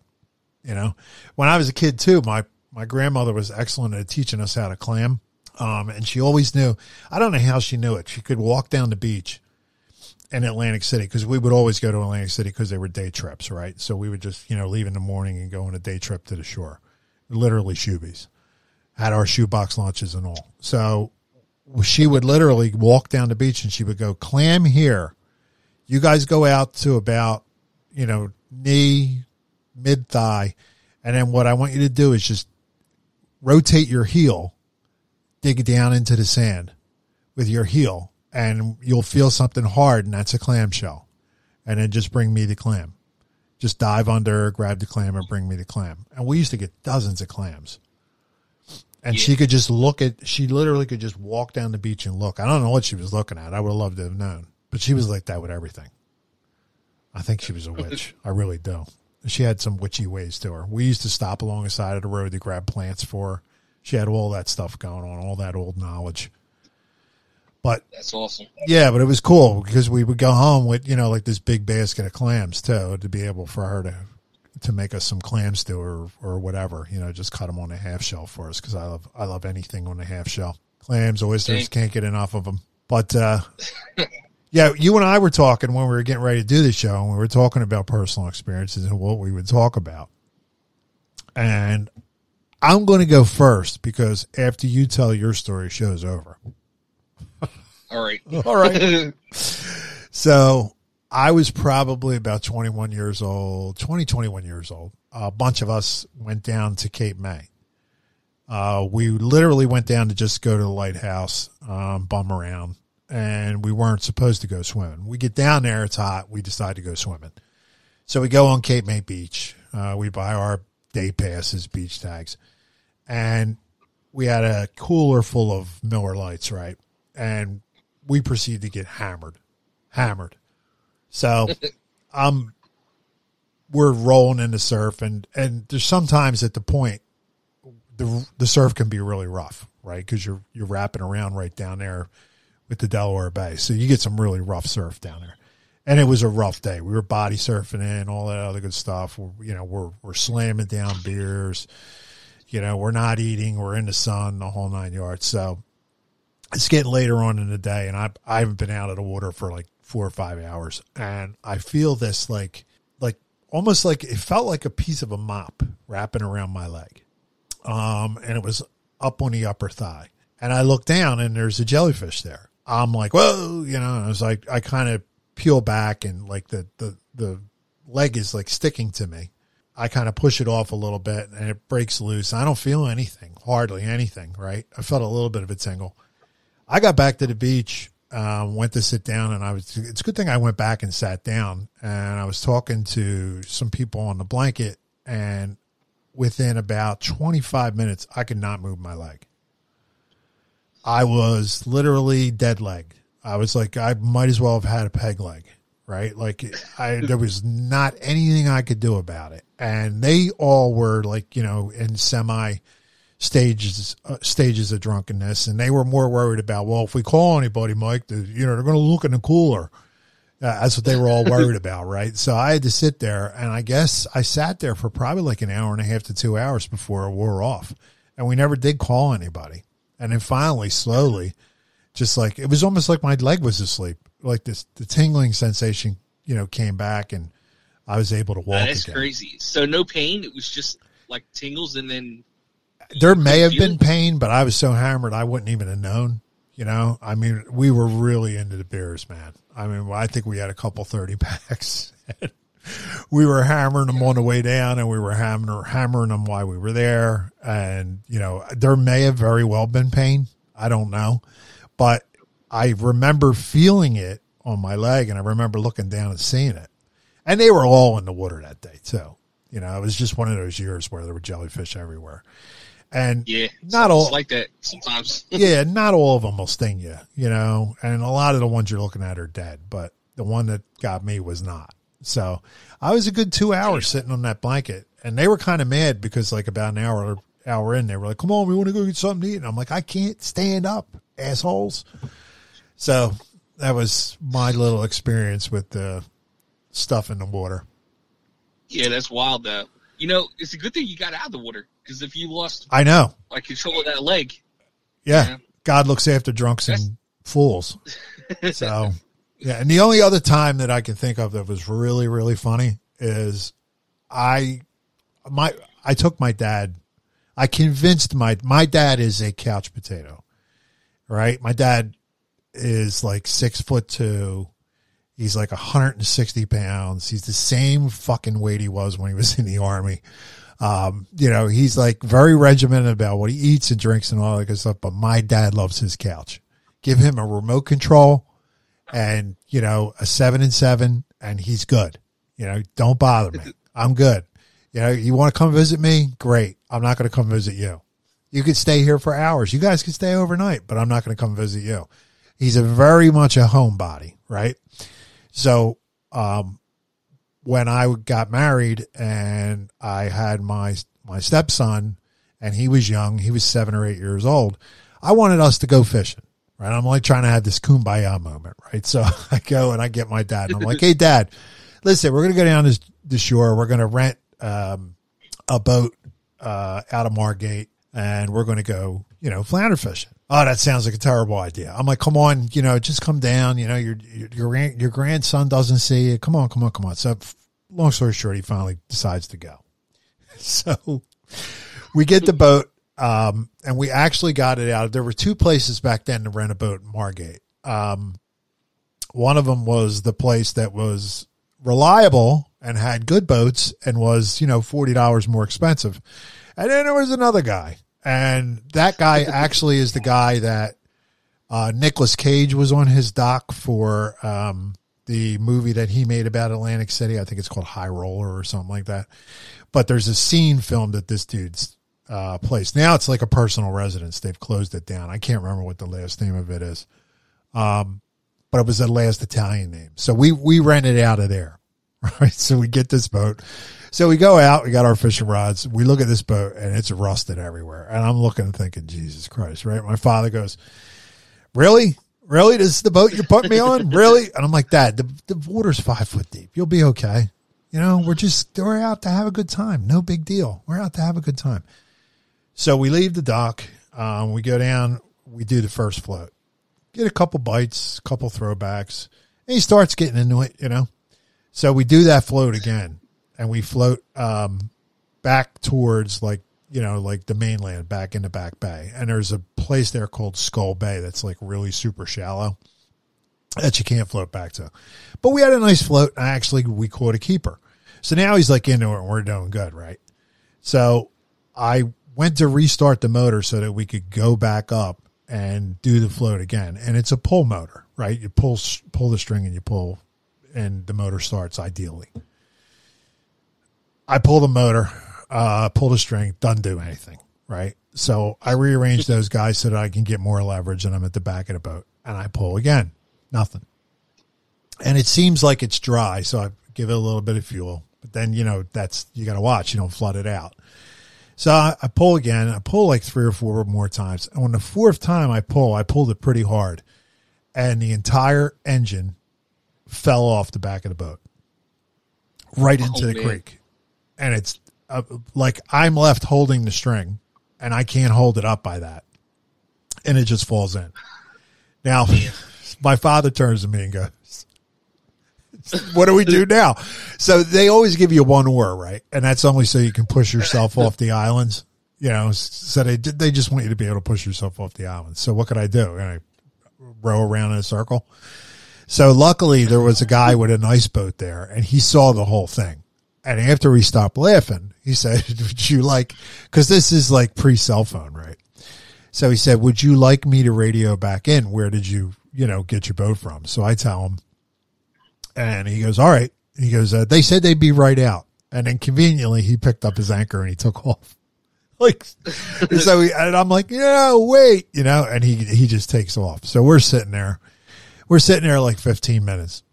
You know, when I was a kid too, my, my grandmother was excellent at teaching us how to clam. Um, and she always knew, I don't know how she knew it. She could walk down the beach in Atlantic City because we would always go to Atlantic City because they were day trips, right? So we would just, you know, leave in the morning and go on a day trip to the shore. Literally shoobies. Had our shoebox launches and all. So she would literally walk down the beach and she would go, clam here. You guys go out to about, you know, knee, mid thigh. And then what I want you to do is just rotate your heel dig down into the sand with your heel and you'll feel something hard and that's a clamshell. And then just bring me the clam. Just dive under, grab the clam and bring me the clam. And we used to get dozens of clams. And yeah. she could just look at, she literally could just walk down the beach and look. I don't know what she was looking at. I would have loved to have known. But she was like that with everything. I think she was a witch. I really do. She had some witchy ways to her. We used to stop along the side of the road to grab plants for her she had all that stuff going on, all that old knowledge. But that's awesome. Yeah, but it was cool because we would go home with you know like this big basket of clams too to be able for her to to make us some clam stew or or whatever. You know, just cut them on a half shell for us because I love I love anything on a half shell. Clams, oysters, can't get enough of them. But uh, yeah, you and I were talking when we were getting ready to do the show, and we were talking about personal experiences and what we would talk about. And I'm going to go first because after you tell your story, show's over. All right. All right. so I was probably about 21 years old, 20, 21 years old. A bunch of us went down to Cape May. Uh, we literally went down to just go to the lighthouse, um, bum around, and we weren't supposed to go swimming. We get down there, it's hot. We decide to go swimming. So we go on Cape May Beach. Uh, we buy our day passes, beach tags and we had a cooler full of Miller Lites, right? And we proceeded to get hammered, hammered. So, um, we're rolling in the surf, and and there's sometimes at the point the the surf can be really rough, right? Because you're you're wrapping around right down there with the Delaware Bay, so you get some really rough surf down there. And it was a rough day. We were body surfing in all that other good stuff. We're, you know, we're we're slamming down beers you know, we're not eating, we're in the sun, the whole nine yards. So it's getting later on in the day, and I I haven't been out of the water for like four or five hours, and I feel this like like almost like it felt like a piece of a mop wrapping around my leg, um, and it was up on the upper thigh, and I look down and there's a jellyfish there. I'm like, whoa, you know, I was like, I kind of peel back and like the the the leg is like sticking to me I kind of push it off a little bit and it breaks loose. I don't feel anything, hardly anything, right? I felt a little bit of a tingle. I got back to the beach, uh, went to sit down, and I was, it's a good thing I went back and sat down. And I was talking to some people on the blanket, and within about 25 minutes, I could not move my leg. I was literally dead legged. I was like, I might as well have had a peg leg right? Like I, there was not anything I could do about it. And they all were like, you know, in semi stages, uh, stages of drunkenness. And they were more worried about, well, if we call anybody, Mike, the, you know, they're going to look in the cooler. Uh, that's what they were all worried about, right? So I had to sit there, and I guess I sat there for probably like an hour and a half to two hours before it wore off, and we never did call anybody. And then finally, slowly, just like it was almost like my leg was asleep like this the tingling sensation, you know, came back and I was able to walk. That's again. crazy. So no pain. It was just like tingles, and then there may have been pain, but I was so hammered I wouldn't even have known. You know, I mean, we were really into the beers, man. I mean, I think we had a couple thirty packs. we were hammering them on the way down and we were hammering, hammering them while we were there. And, you know, there may have very well been pain. I don't know. But I remember feeling it on my leg and I remember looking down and seeing it. And they were all in the water that day too. You know, it was just one of those years where there were jellyfish everywhere. And Yeah, not all, like that sometimes. yeah, not all of them will sting you, you know, and a lot of the ones you're looking at are dead, but the one that got me was not. So I was a good two hours sitting on that blanket and they were kind of mad because like about an hour, hour in, they were like, come on, we want to go get something to eat. And I'm like, I can't stand up assholes. So that was my little experience with the stuff in the water. yeah, that's wild though. You know, it's a good thing you got out of the water because if you lost I know. like control of that leg, Yeah. Yeah. God looks after drunks and fools. So, yeah. And the only other time that I can think of that was really, really funny is I, my, I took my dad, I convinced my, my dad is a couch potato, right? My dad is like six foot two. He's like 160 pounds. He's the same fucking weight he was when he was in the army. Um, you know, he's like very regimented about what he eats and drinks and all that good stuff. But my dad loves his couch. Give him a remote control and, you know, a seven and seven and he's good. You know, don't bother me. I'm good. You know, you want to come visit me? Great. I'm not going to come visit you. You could stay here for hours. You guys could stay overnight, but I'm not going to come visit you. He's a very much a homebody, right? So, um, when I got married and I had my my stepson and he was young, he was seven or eight years old. I wanted us to go fishing, right? I'm like trying to have this kumbaya moment, right? So I go and I get my dad and I'm like, "Hey, dad, listen, we're gonna go down this the shore. We're gonna rent um, a boat uh, out of Margate and we're gonna go, you know, flounder fishing." Oh, that sounds like a terrible idea. I'm like, come on, you know, just come down. You know, your your your, grandson doesn't see you. Come on, come on, come on. So, long story short, he finally decides to go. So, we get the boat, um, and we actually got it out. There were two places back then to rent a boat in Margate. Um, one of them was the place that was reliable and had good boats and was, you know, forty dollars more expensive. And then there was another guy and that guy actually is the guy that uh, Nicolas Cage was on his dock for um, the movie that he made about Atlantic City. I think it's called High Roller or something like that. But there's a scene filmed at this dude's uh, place. Now it's like a personal residence. They've closed it down. I can't remember what the last name of it is. Um, but it was the last Italian name. So we, we rented out of there. Right. So we get this boat. So we go out, we got our fishing rods, we look at this boat and it's rusted everywhere. And I'm looking and thinking, Jesus Christ, right? My father goes, Really? Really? This is the boat you're putting me on? Really? And I'm like, Dad, the, the water's five foot deep. You'll be okay. You know, we're just, we're out to have a good time. No big deal. We're out to have a good time. So we leave the dock. Um, we go down, we do the first float, get a couple bites, a couple throwbacks. And he starts getting into it, you know. So we do that float again and we float um, back towards like you know like the mainland back into back bay. And there's a place there called skull bay that's like really super shallow that you can't float back to. But we had a nice float and actually we caught a keeper. So now he's like into it and we're doing good right? So i went to restart the motor so that we could go back up and do the float again. And it's a pull motor right? You pull pull the string and you pull and the motor starts ideally I pull the motor, uh, pull the string, doesn't do anything, right? So I rearrange those guys so that I can get more leverage and I'm at the back of the boat and I pull again, nothing. And it seems like it's dry, so I give it a little bit of fuel, but then, you know, that's, you got to watch, you don't flood it out. So I, I pull again, I pull like three or four more times. And when the fourth time I pull, I pulled it pretty hard and the entire engine fell off the back of the boat right into Oh, the man. creek and it's uh, like I'm left holding the string and I can't hold it up by that. And it just falls in. Now, my father turns to me and goes, what do we do now? So they always give you one oar, right? And that's only so you can push yourself off the islands. You know, so they they just want you to be able to push yourself off the islands. So what could I do? And I row around in a circle. So luckily there was a guy with an ice boat there and he saw the whole thing. And after we stopped laughing, he said, would you like, cause this is like pre cell phone, right? So he said, would you like me to radio back in? Where did you, you know, get your boat from? So I tell him and he goes, all right. He goes, uh, they said they'd be right out. And then conveniently he picked up his anchor and he took off. Like, so he, and I'm like, yeah, wait, you know, and he, he just takes off. So we're sitting there, we're sitting there like 15 minutes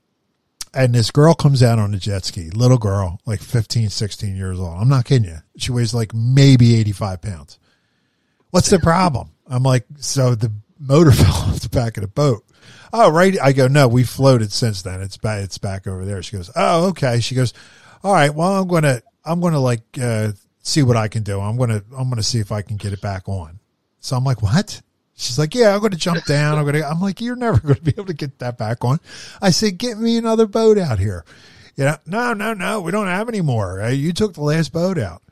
and this girl comes out on a jet ski, little girl, like 15, 16 years old. I'm not kidding you. She weighs like maybe 85 pounds. What's the problem? I'm like, so the motor fell off the back of the boat. Oh, right. I go, no, we floated since then. It's back, it's back over there. She goes, oh, okay. She goes, all right. Well, I'm going to, I'm going to like, uh, see what I can do. I'm going to, I'm going to see if I can get it back on. So I'm like, what? She's like, yeah, I'm going to jump down. I'm going to, I'm like, you're never going to be able to get that back on. I said, get me another boat out here. Yeah. No, no, no. We don't have any more. Uh, you took the last boat out.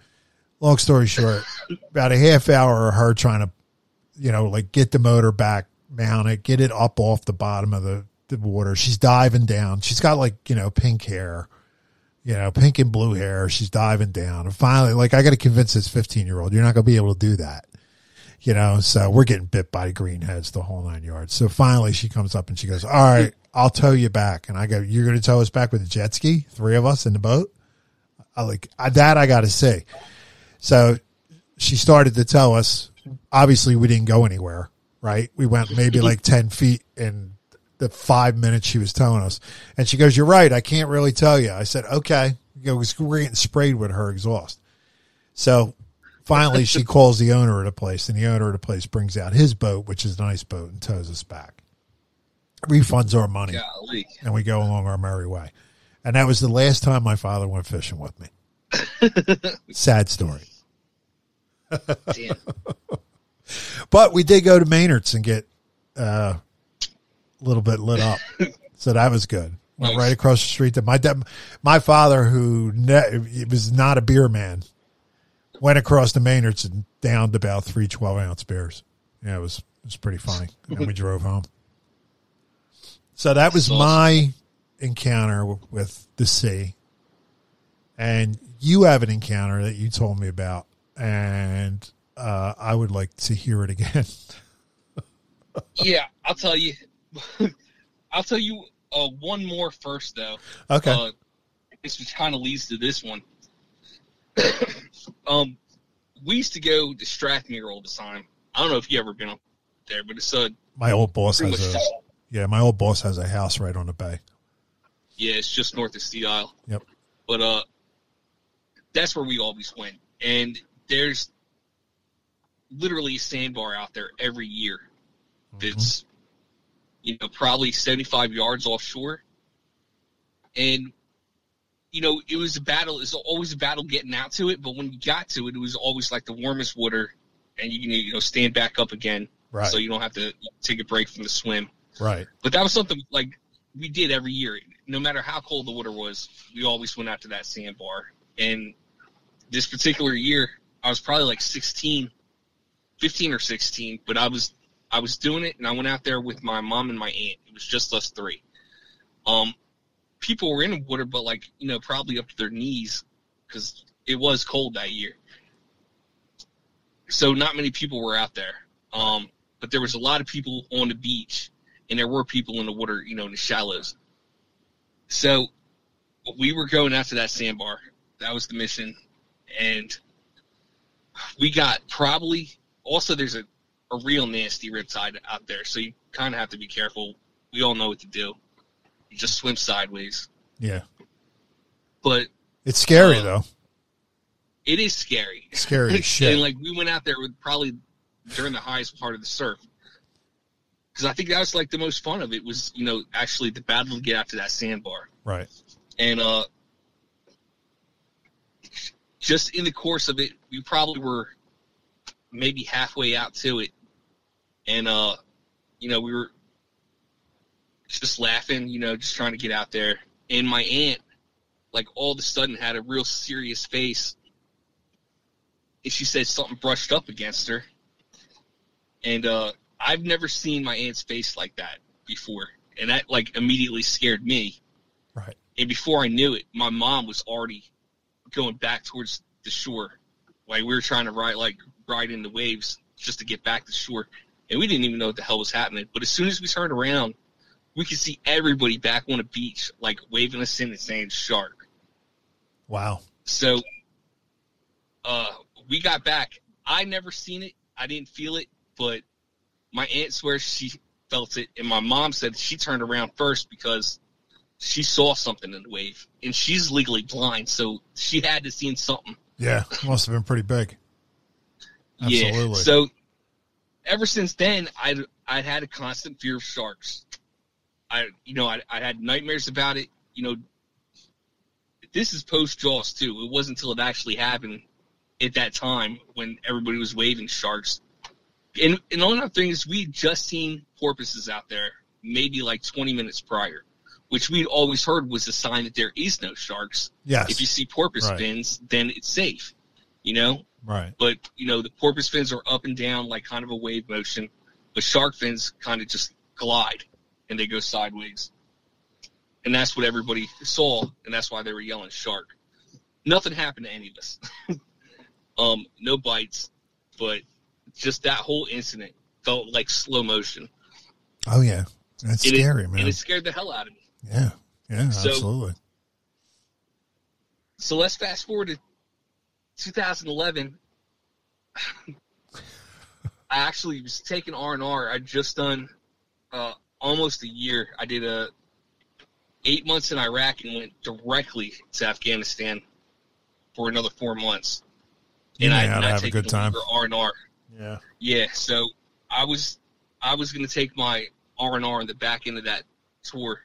Long story short, about a half hour of her trying to, you know, like get the motor back, mount it, get it up off the bottom of the, the water. She's diving down. She's got like, you know, pink hair you know, pink and blue hair. She's diving down. And finally, like, I got to convince this 15 year old, you're not going to be able to do that. You know, so we're getting bit by greenheads the whole nine yards. So finally she comes up and she goes, all right, I'll tow you back. And I go, you're going to tow us back with a jet ski? Three of us in the boat? I like that. I got to see. So she started to tow us. Obviously we didn't go anywhere, right? We went maybe like 10 feet and the five minutes she was telling us. And she goes, You're right. I can't really tell you. I said, Okay. Because we're getting sprayed with her exhaust. So finally, she calls the owner of the place, and the owner of the place brings out his boat, which is a nice boat, and tows us back. Refunds our money, Golly. and we go along our merry way. And that was the last time my father went fishing with me. Sad story. but we did go to Maynard's and get uh, a little bit lit up. so that was good. Went nice. right across the street to my dad, my father, who ne- was not a beer man, went across the Maynards and downed about three 12 ounce beers. Yeah, it was, it was pretty funny. And then we drove home. So that was my encounter with the sea. And you have an encounter that you told me about, and uh, I would like to hear it again. yeah, I'll tell you. I'll tell you uh, one more first, though. Okay. Uh, this kind of leads to this one. Um, we used to go to Strathmere all the time. I don't know if you ever been up there, but it's a my old boss has a yeah, my old boss has a house right on the bay. Yeah, it's just north of Sea Isle. Yep. But uh, that's where we always went, and there's literally a sandbar out there every year. Mm-hmm. That's you know, probably 75 yards offshore. And, you know, it was a battle. It's always a battle getting out to it. But when you got to it, it was always like the warmest water and you can, you know, stand back up again. Right. So you don't have to take a break from the swim. Right. But that was something like we did every year. No matter how cold the water was, we always went out to that sandbar. And this particular year, I was probably like 16, 15 or 16, but I was I was doing it, and I went out there with my mom and my aunt. It was just us three. Um, people were in water, but like you know, probably up to their knees because it was cold that year. So not many people were out there. Um, but there was a lot of people on the beach, and there were people in the water, you know, in the shallows. So we were going after that sandbar. That was the mission, and we got probably also there's a a real nasty riptide out there, so you kind of have to be careful. We all know what to do. You just swim sideways. Yeah. But it's scary uh, though. It is scary. Scary shit. and like we went out there with probably during the highest part of the surf. Because I think that was like the most fun of it was, you know, actually the battle to get out to that sandbar. Right. And uh just in the course of it, we probably were maybe halfway out to it, and uh, you know, we were just laughing, you know, just trying to get out there. And my aunt, like, all of a sudden had a real serious face, and she said something brushed up against her. And uh, I've never seen my aunt's face like that before. and that like immediately scared me. Right. And before I knew it, my mom was already going back towards the shore. Like we were trying to ride like ride in the waves just to get back to shore, and we didn't even know what the hell was happening. But as soon as we turned around, we could see everybody back on the beach, like waving us in and saying "shark." Wow. So, uh, we got back. I never seen it. I didn't feel it, but my aunt swears she felt it, and my mom said she turned around first because she saw something in the wave, and she's legally blind, so she had to seen something. Yeah, must have been pretty big. Absolutely. Yeah. So ever since then, I'd, I'd had a constant fear of sharks. I you know I I had nightmares about it. You know, this is post Jaws too. It wasn't until it actually happened at that time when everybody was waving sharks. And and another thing is we just seen porpoises out there maybe like 20 minutes prior, which we'd always heard was a sign that there is no sharks. Yes. If you see porpoise Right. fins, then it's safe. You know, right. but you know the porpoise fins are up and down like kind of a wave motion, but shark fins kind of just glide and they go sideways, and that's what everybody saw, and that's why they were yelling shark. Nothing happened to any of us, um, no bites, but just that whole incident felt like slow motion. Oh yeah, that's And it- scary, man. and it scared the hell out of me. Yeah, yeah, So- absolutely. So let's fast forward to 2011. I actually was taking R and R. I'd just done uh, almost a year. I did a eight months in Iraq and went directly to Afghanistan for another four months. You and I how to have a good time. R and R. Yeah, Yeah, so I was I was gonna take my R and R in the back end of that tour,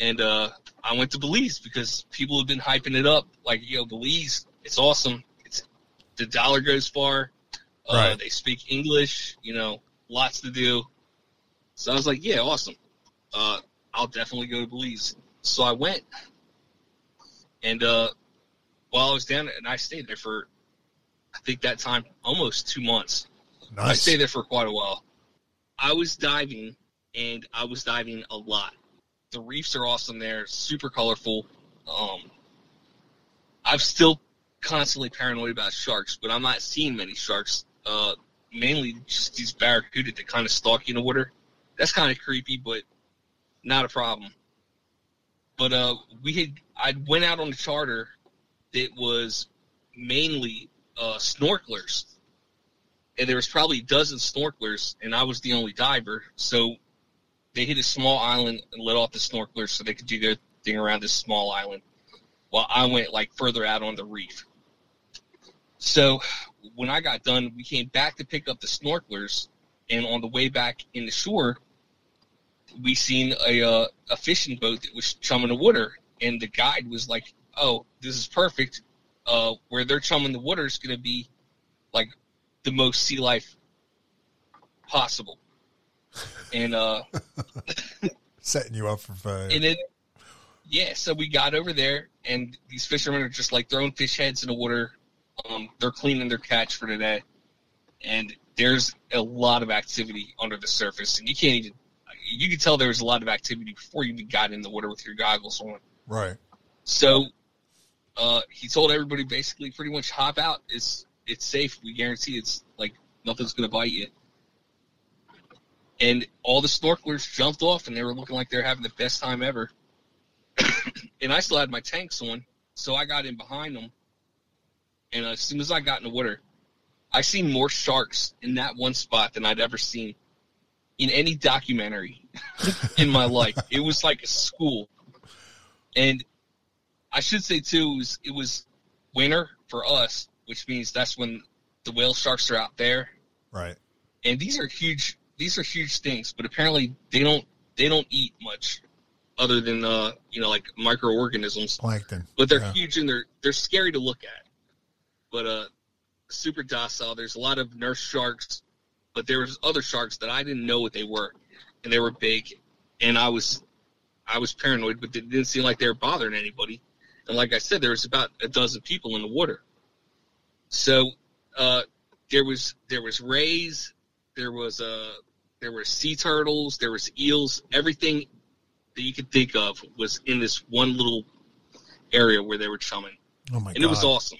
and uh, I went to Belize because people have been hyping it up like, yo, Belize, it's awesome. It's the dollar goes far. Uh, Right. They speak English. You know, lots to do. So I was like, yeah, awesome. Uh, I'll definitely go to Belize. So I went, and uh, while I was down there, and I stayed there for, I think that time almost two months. I stayed there for quite a while. I was diving, and I was diving a lot. The reefs are awesome there, super colorful. Um, I'm still constantly paranoid about sharks, but I'm not seeing many sharks. Uh, mainly just these barracuda that kind of stalk you in the water. That's kind of creepy, but not a problem. But uh, we had I went out on a charter that was mainly uh, snorkelers and there was probably a dozen snorkelers, and I was the only diver. So they hit a small island and let off the snorkelers so they could do their thing around this small island, while I went like further out on the reef. So when I got done, we came back to pick up the snorkelers, and on the way back in the shore, we seen a uh, a fishing boat that was chumming the water, and the guide was like, "Oh, this is perfect. Uh, where they're chumming the water is going to be like the most sea life possible. And uh Setting you up for failure. and then yeah, so we got over there and these fishermen are just like throwing fish heads in the water. Um they're cleaning their catch for today. And there's a lot of activity under the surface and you can't even you can tell there was a lot of activity before you even got in the water with your goggles on. right. So uh, he told everybody basically pretty much hop out. It's it's safe. We guarantee it's like nothing's gonna bite you. And all the snorkelers jumped off and they were looking like they're having the best time ever. and I still had my tanks on, so I got in behind them. And as soon as I got in the water, I seen more sharks in that one spot than I'd ever seen in any documentary in my life. It was like a school. And I should say too, it was, it was winter for us, which means that's when the whale sharks are out there. Right. And these are huge. These are huge things, but apparently they don't they don't eat much other than uh you know like microorganisms. Plankton. But they're Yeah. huge and they're they're scary to look at. But uh, super docile. There's a lot of nurse sharks, but there was other sharks that I didn't know what they were, and they were big, and I was I was paranoid, but it didn't seem like they were bothering anybody. And like I said, there was about a dozen people in the water. So uh, there was there was rays, there was uh, there were sea turtles, there was eels, everything that you could think of was in this one little area where they were chumming, Oh my and god. it was awesome.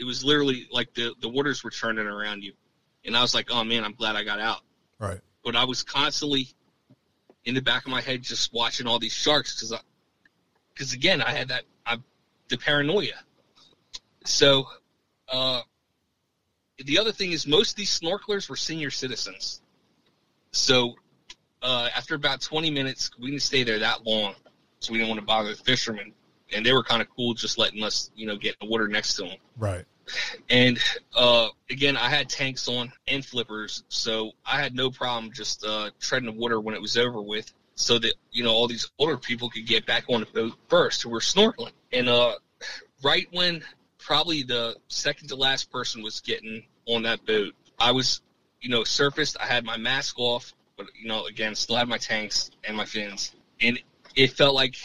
It was literally like the the waters were churning around you, and I was like, oh man, I'm glad I got out. Right. But I was constantly in the back of my head just watching all these sharks because I because again I had that I the paranoia. So, uh, the other thing is most of these snorkelers were senior citizens. So, uh, after about 20 minutes, we didn't stay there that long, so we didn't want to bother the fishermen. And they were kind of cool just letting us, you know, get in the water next to them. Right. And uh, again, I had tanks on and flippers, so I had no problem just uh, treading the water when it was over with, so that you know all these older people could get back on the boat first who were snorkeling. And uh, right when probably the second to last person was getting on that boat, I was, you know, surfaced. I had my mask off, but you know, again, still had my tanks and my fins, and it felt like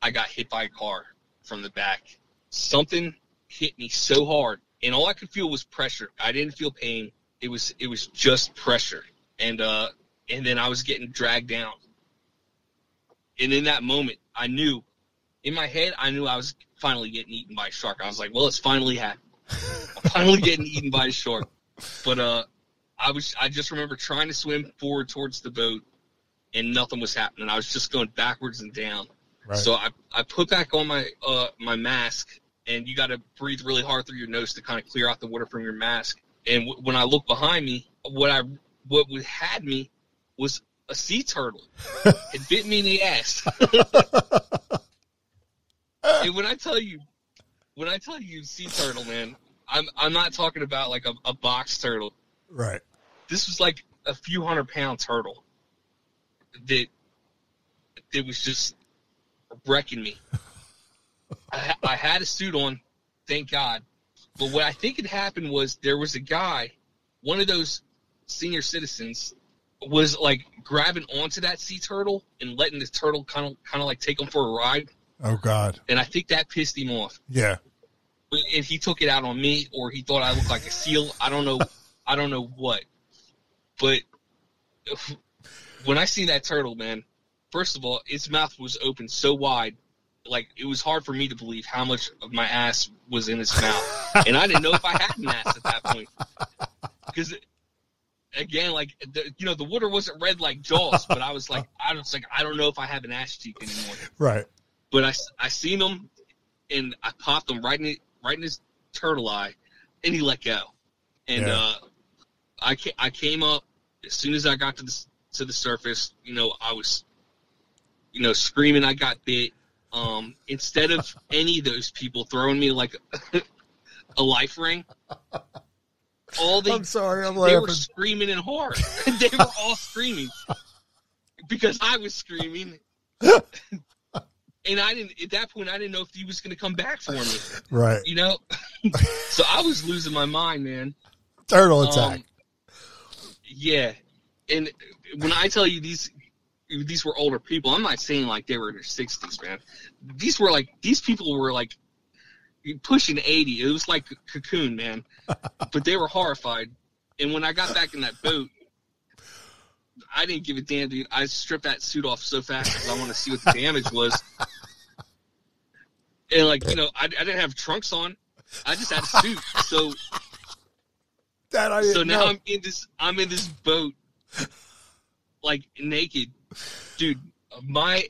I got hit by a car from the back. Something hit me so hard, and all I could feel was pressure. I didn't feel pain. It was it was just pressure, and uh, and then I was getting dragged down. And in that moment, I knew, in my head, I knew I was finally getting eaten by a shark. I was like, well, it's finally happened. I'm finally getting eaten by a shark. But uh, I was I just remember trying to swim forward towards the boat, and nothing was happening. I was just going backwards and down. Right. So I, I put back on my uh, my mask, and you got to breathe really hard through your nose to kind of clear out the water from your mask. And w- when I looked behind me, what I what had me was a sea turtle. it bit me in the ass. and when I tell you, when I tell you sea turtle, man, I'm I'm not talking about like a, a box turtle. right. This was like a few hundred pound turtle that that was just wrecking me. I, I had a suit on, thank God. But what I think had happened was there was a guy, one of those senior citizens, was like grabbing onto that sea turtle and letting the turtle kind of kind of like take him for a ride. Oh god. And I think that pissed him off. Yeah. And he took it out on me, or he thought I looked like a seal. I don't know. I don't know what. But when I seen that turtle, man, first of all, its mouth was open so wide, like it was hard for me to believe how much of my ass was in his mouth, and I didn't know if I had an ass at that point. Because again, like the, you know, the water wasn't red like Jaws, but I was like, I was like, I don't know if I have an ass cheek anymore. Right. But I, I seen him, and I popped him right in right in his turtle eye, and he let go. And Yeah. uh, I ca- I came up as soon as I got to the to the surface. You know, I was, you know, screaming. I got bit. Um, instead of any of those people throwing me like a life ring, all they I'm sorry. I'm they were screaming in horror. they were all screaming because I was screaming. And I didn't at that point I didn't know if he was gonna come back for me. Right. You know? so I was losing my mind, man. Turtle attack. Um, yeah. And when I tell you these these were older people, I'm not saying like they were in their sixties, man. These were like these people were like pushing eighty. It was like cocoon, man. but they were horrified. And when I got back in that boat, I didn't give a damn, dude. I stripped that suit off so fast because I want to see what the damage was. And like you know, I, I didn't have trunks on. I just had a suit. So that I so now know. I'm in this I'm in this boat like naked. Dude, my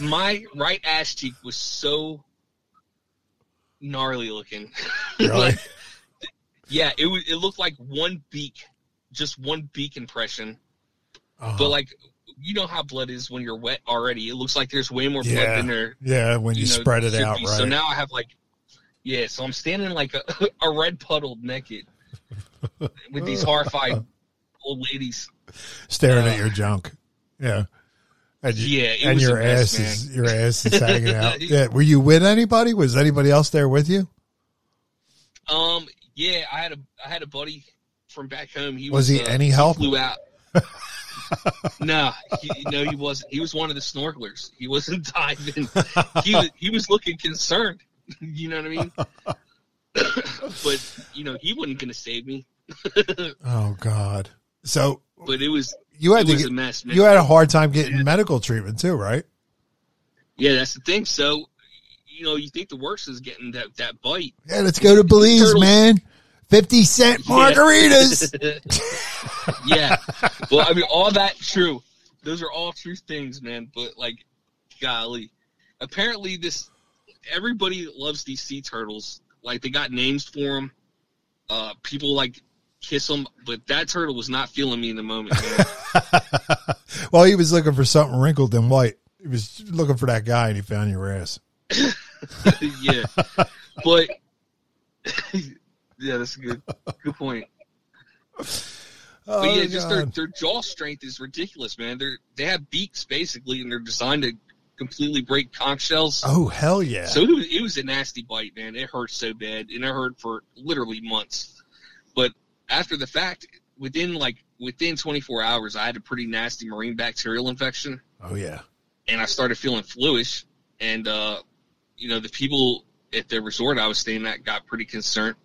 my right ass cheek was so gnarly looking. Really? Like, yeah, it was it looked like one beak, just one beak impression. Uh-huh. But like you know how blood is when you're wet already. It looks like there's way more blood Yeah. than there yeah, when you, know, spread it out, be. right? So now I have like, yeah. So I'm standing like a, a red puddled naked with these horrified old ladies. staring uh, at your junk. Yeah. And, you- Yeah, and your ass is your ass is hanging out. Yeah. Were you with anybody? Was anybody else there with you? Um, yeah, I had a I had a buddy from back home. He Was was, he uh, any help? Flew out. no, he, no, he wasn't. He was one of the snorkelers. He wasn't diving. He was he was looking concerned. You know what I mean? but you know he wasn't going to save me. Oh God. So But it was You had to get, a mess, you had a hard time getting medical treatment too, right? yeah, that's the thing. So, you know, you think the worst is getting that that bite. Yeah, let's go to Belize, Turtles. man. Fifty cent margaritas. yeah. Well, I mean, all that true. Those are all true things, man. But like, golly, apparently this everybody loves these sea turtles. Like they got names for them. Uh, people like kiss him, but that turtle was not feeling me in the moment. Well, he was looking for something wrinkled and white. He was looking for that guy, and he found your ass. yeah, but yeah, that's a good good point. Oh, But yeah, just their, their jaw strength is ridiculous, man. They're they have beaks basically, and they're designed to completely break conch shells. oh hell yeah! So it was, it was a nasty bite, man. It hurt so bad, and it hurt for literally months. But after the fact, within like within 24 hours, I had a pretty nasty marine bacterial infection, oh yeah. and I started feeling fluish. And uh, you know, the people at the resort I was staying at got pretty concerned.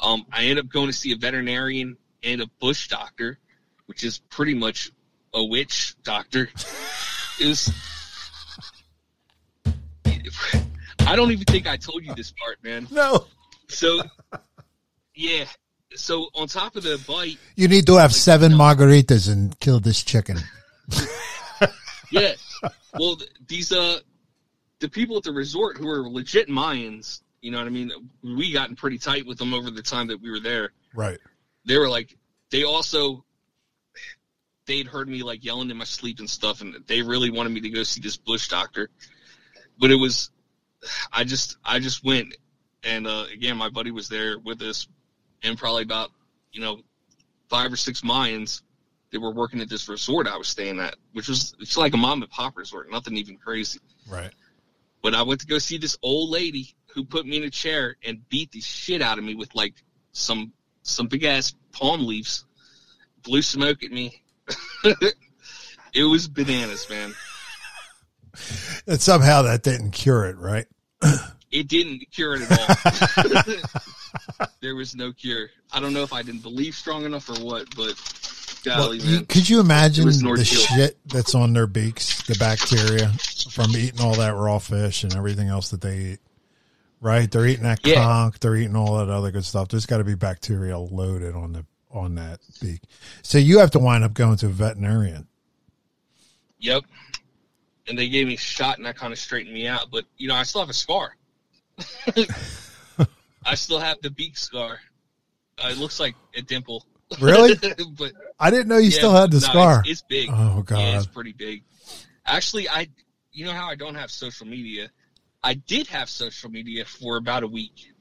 Um, I ended up going to see a veterinarian and a bush doctor, which is pretty much a witch doctor. It was. I don't even think I told you this part, man. No, So, yeah. So on top of the bite, you need to have seven margaritas and kill this chicken. yeah. Well, th- these uh, the people at the resort who are legit Mayans, you know what I mean. We gotten pretty tight with them over the time that we were there. Right. They were like, they also, they'd heard me like yelling in my sleep and stuff, and they really wanted me to go see this bush doctor. But it was, I just, I just went, and uh, again, my buddy was there with us, and probably about, you know, five or six Mayans that were working at this resort I was staying at, which was it's like a mom and pop resort, nothing even crazy. Right. But I went to go see this old lady who put me in a chair and beat the shit out of me with like some some big ass palm leaves, blew smoke at me. it was bananas, man. And somehow that didn't cure it, right? It didn't cure it at all. there was no cure. I don't know if I didn't believe strong enough or what, but Well, golly, you, man. could you imagine the shit that's on their beaks, the bacteria from eating all that raw fish and everything else that they eat? Right? They're eating that Yeah. conch, they're eating all that other good stuff. There's got to be bacteria loaded on the on that beak. So you have to wind up going to a veterinarian. Yep. And they gave me a shot, and that kind of straightened me out. But you know, I still have a scar. I still have the beak scar. Uh, it looks like a dimple. Really? but I didn't know you yeah, still had the no, scar. It's, it's big. Oh Yeah, it's god. pretty big. Actually, I, you know how I don't have social media. I did have social media for about a week,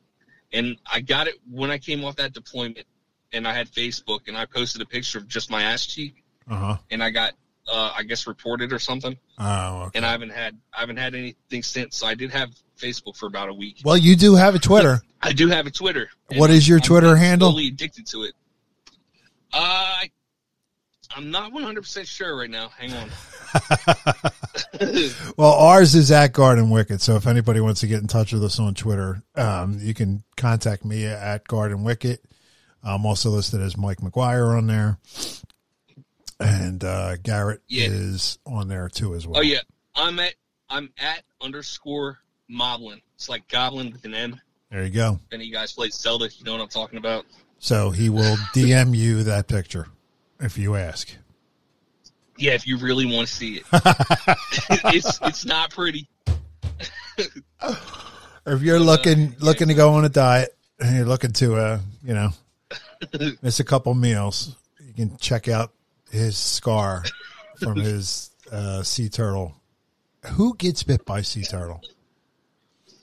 and I got it when I came off that deployment, and I had Facebook, and I posted a picture of just my ass cheek, Uh huh. and I got, uh, I guess, reported or something, Oh. Okay. and I haven't had, I haven't had anything since. So I did have Facebook for about a week. Well, you do have a Twitter. I do have a Twitter. What is your I'm Twitter handle? Slowly addicted to it. Uh, I, I'm not 100 percent sure right now. Hang on. Well, ours is at Garden Wicket. So if anybody wants to get in touch with us on Twitter, um, you can contact me at Garden Wicket. I'm also listed as Mike McGuire on there. And uh, Garrett Yeah. is on there too as well. Oh yeah, I'm at I'm at underscore Moblin. It's like Goblin with an M. There you go. If any of you guys play Zelda, you know what I'm talking about. So he will DM you that picture if you ask. Yeah, if you really want to see it, it's it's not pretty. Or if you're looking looking to go on a diet and you're looking to uh, you know, miss a couple meals, you can check out his scar from his uh, sea turtle. Who gets bit by sea turtle?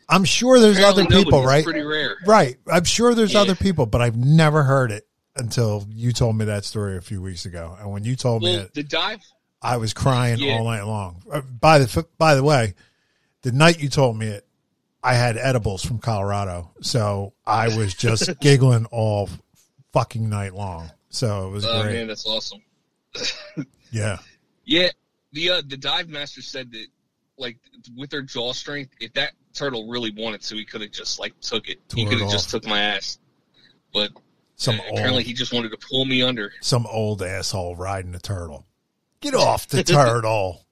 I'm sure there's Apparently other people, right? Pretty rare. Right. I'm sure there's Yeah. other people, but I've never heard it until you told me that story a few weeks ago. And when you told me it, the dive. I was crying Yeah. all night long. Uh, By the by the way, the night you told me it, I had edibles from Colorado, so I was just giggling all fucking night long. So it was Oh great. man, that's awesome. Yeah, Yeah, the uh, the dive master said that like with their jaw strength, if that turtle really wanted to, he could have just like took it. he could have just took my ass. But some uh, apparently he just wanted to pull me under. some old asshole riding a turtle. Get off the turtle.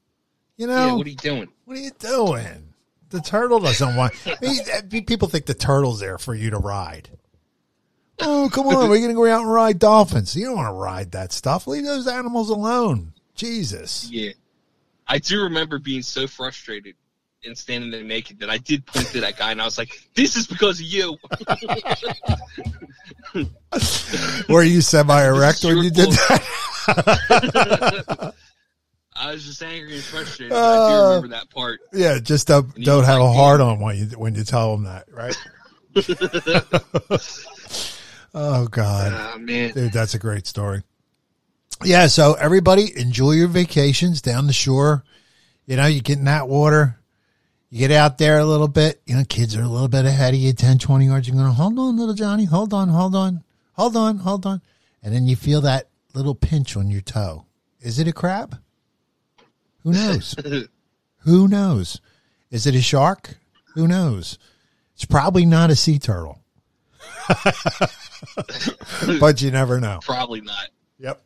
You know Yeah, what are you doing? what are you doing? The turtle doesn't want. He- people think the turtle's there for you to ride. Oh, come on. We're going to go out and ride dolphins. You don't want to ride that stuff. Leave those animals alone. Jesus. Yeah. I do remember being so frustrated and standing there naked that I did point to that guy and I was like, "This is because of you." Were you semi erect when you did that? I was just angry and frustrated. but I do Uh, remember that part. Yeah, just don't, don't have a like hard me. on when you, when you tell them that, right? Oh, God. Ah man, Dude, that's a great story. Yeah, so everybody enjoy your vacations down the shore. You know, you get in that water, you get out there a little bit. You know, kids are a little bit ahead of you, 10, 20 yards. You're going, hold on, little Johnny, hold on, hold on, hold on, hold on. And then you feel that little pinch on your toe. Is it a crab? Who knows? Who knows? Is it a shark? Who knows? It's probably not a sea turtle. but you never know. probably not. Yep.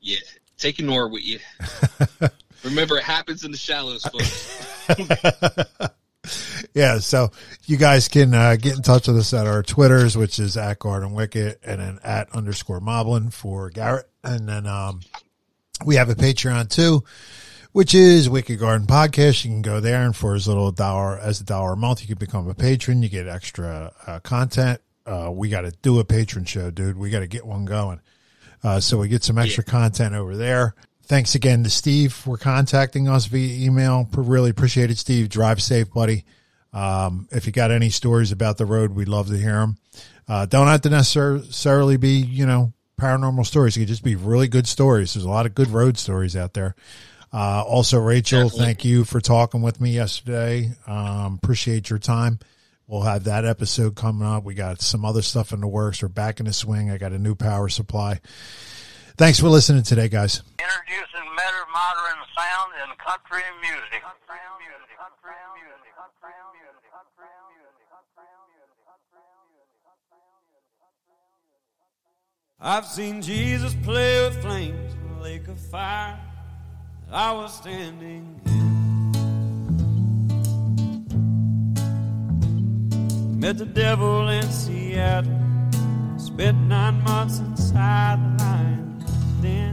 Yeah, take a oar with you. Remember, it happens in the shallows, folks. Yeah, so you guys can uh, get in touch with us at our Twitters, which is at Garden Wicket and then at underscore Moblin for Garrett. And then um, we have a Patreon too, which is Wicked Garden Podcast. You can go there and for as little a dollar as a dollar a month, you can become a patron. You get extra uh, content. Uh, we got to do a patron show, dude. We got to get one going. Uh, so we get some extra content over there. Thanks again to Steve for contacting us via email. Really appreciate it, Steve. Drive safe, buddy. Um, if you got any stories about the road, we'd love to hear them. Uh, don't have to necessarily be, you know, paranormal stories. It could just be really good stories. There's a lot of good road stories out there. Uh, also, Rachel, Definitely. thank you for talking with me yesterday. Um, appreciate your time. We'll have that episode coming up. We got some other stuff in the works. We're back in the swing. I got a new power supply. Thanks for listening today, guys. Introducing better modern sound and country music. Country music. Country music. Country music. Country music. I've seen Jesus play with flames in a lake of fire I was standing in. Met the devil in Seattle, spent nine months inside the lion's den.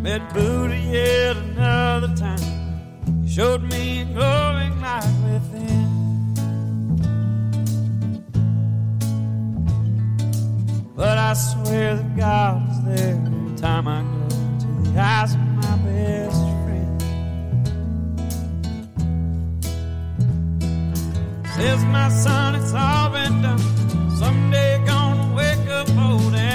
Met Buddha yet another time, he showed me a glowing light within. But I swear that God is there every time I go to the eyes of my best friend. Says my son, it's all been done. Someday gonna wake up old and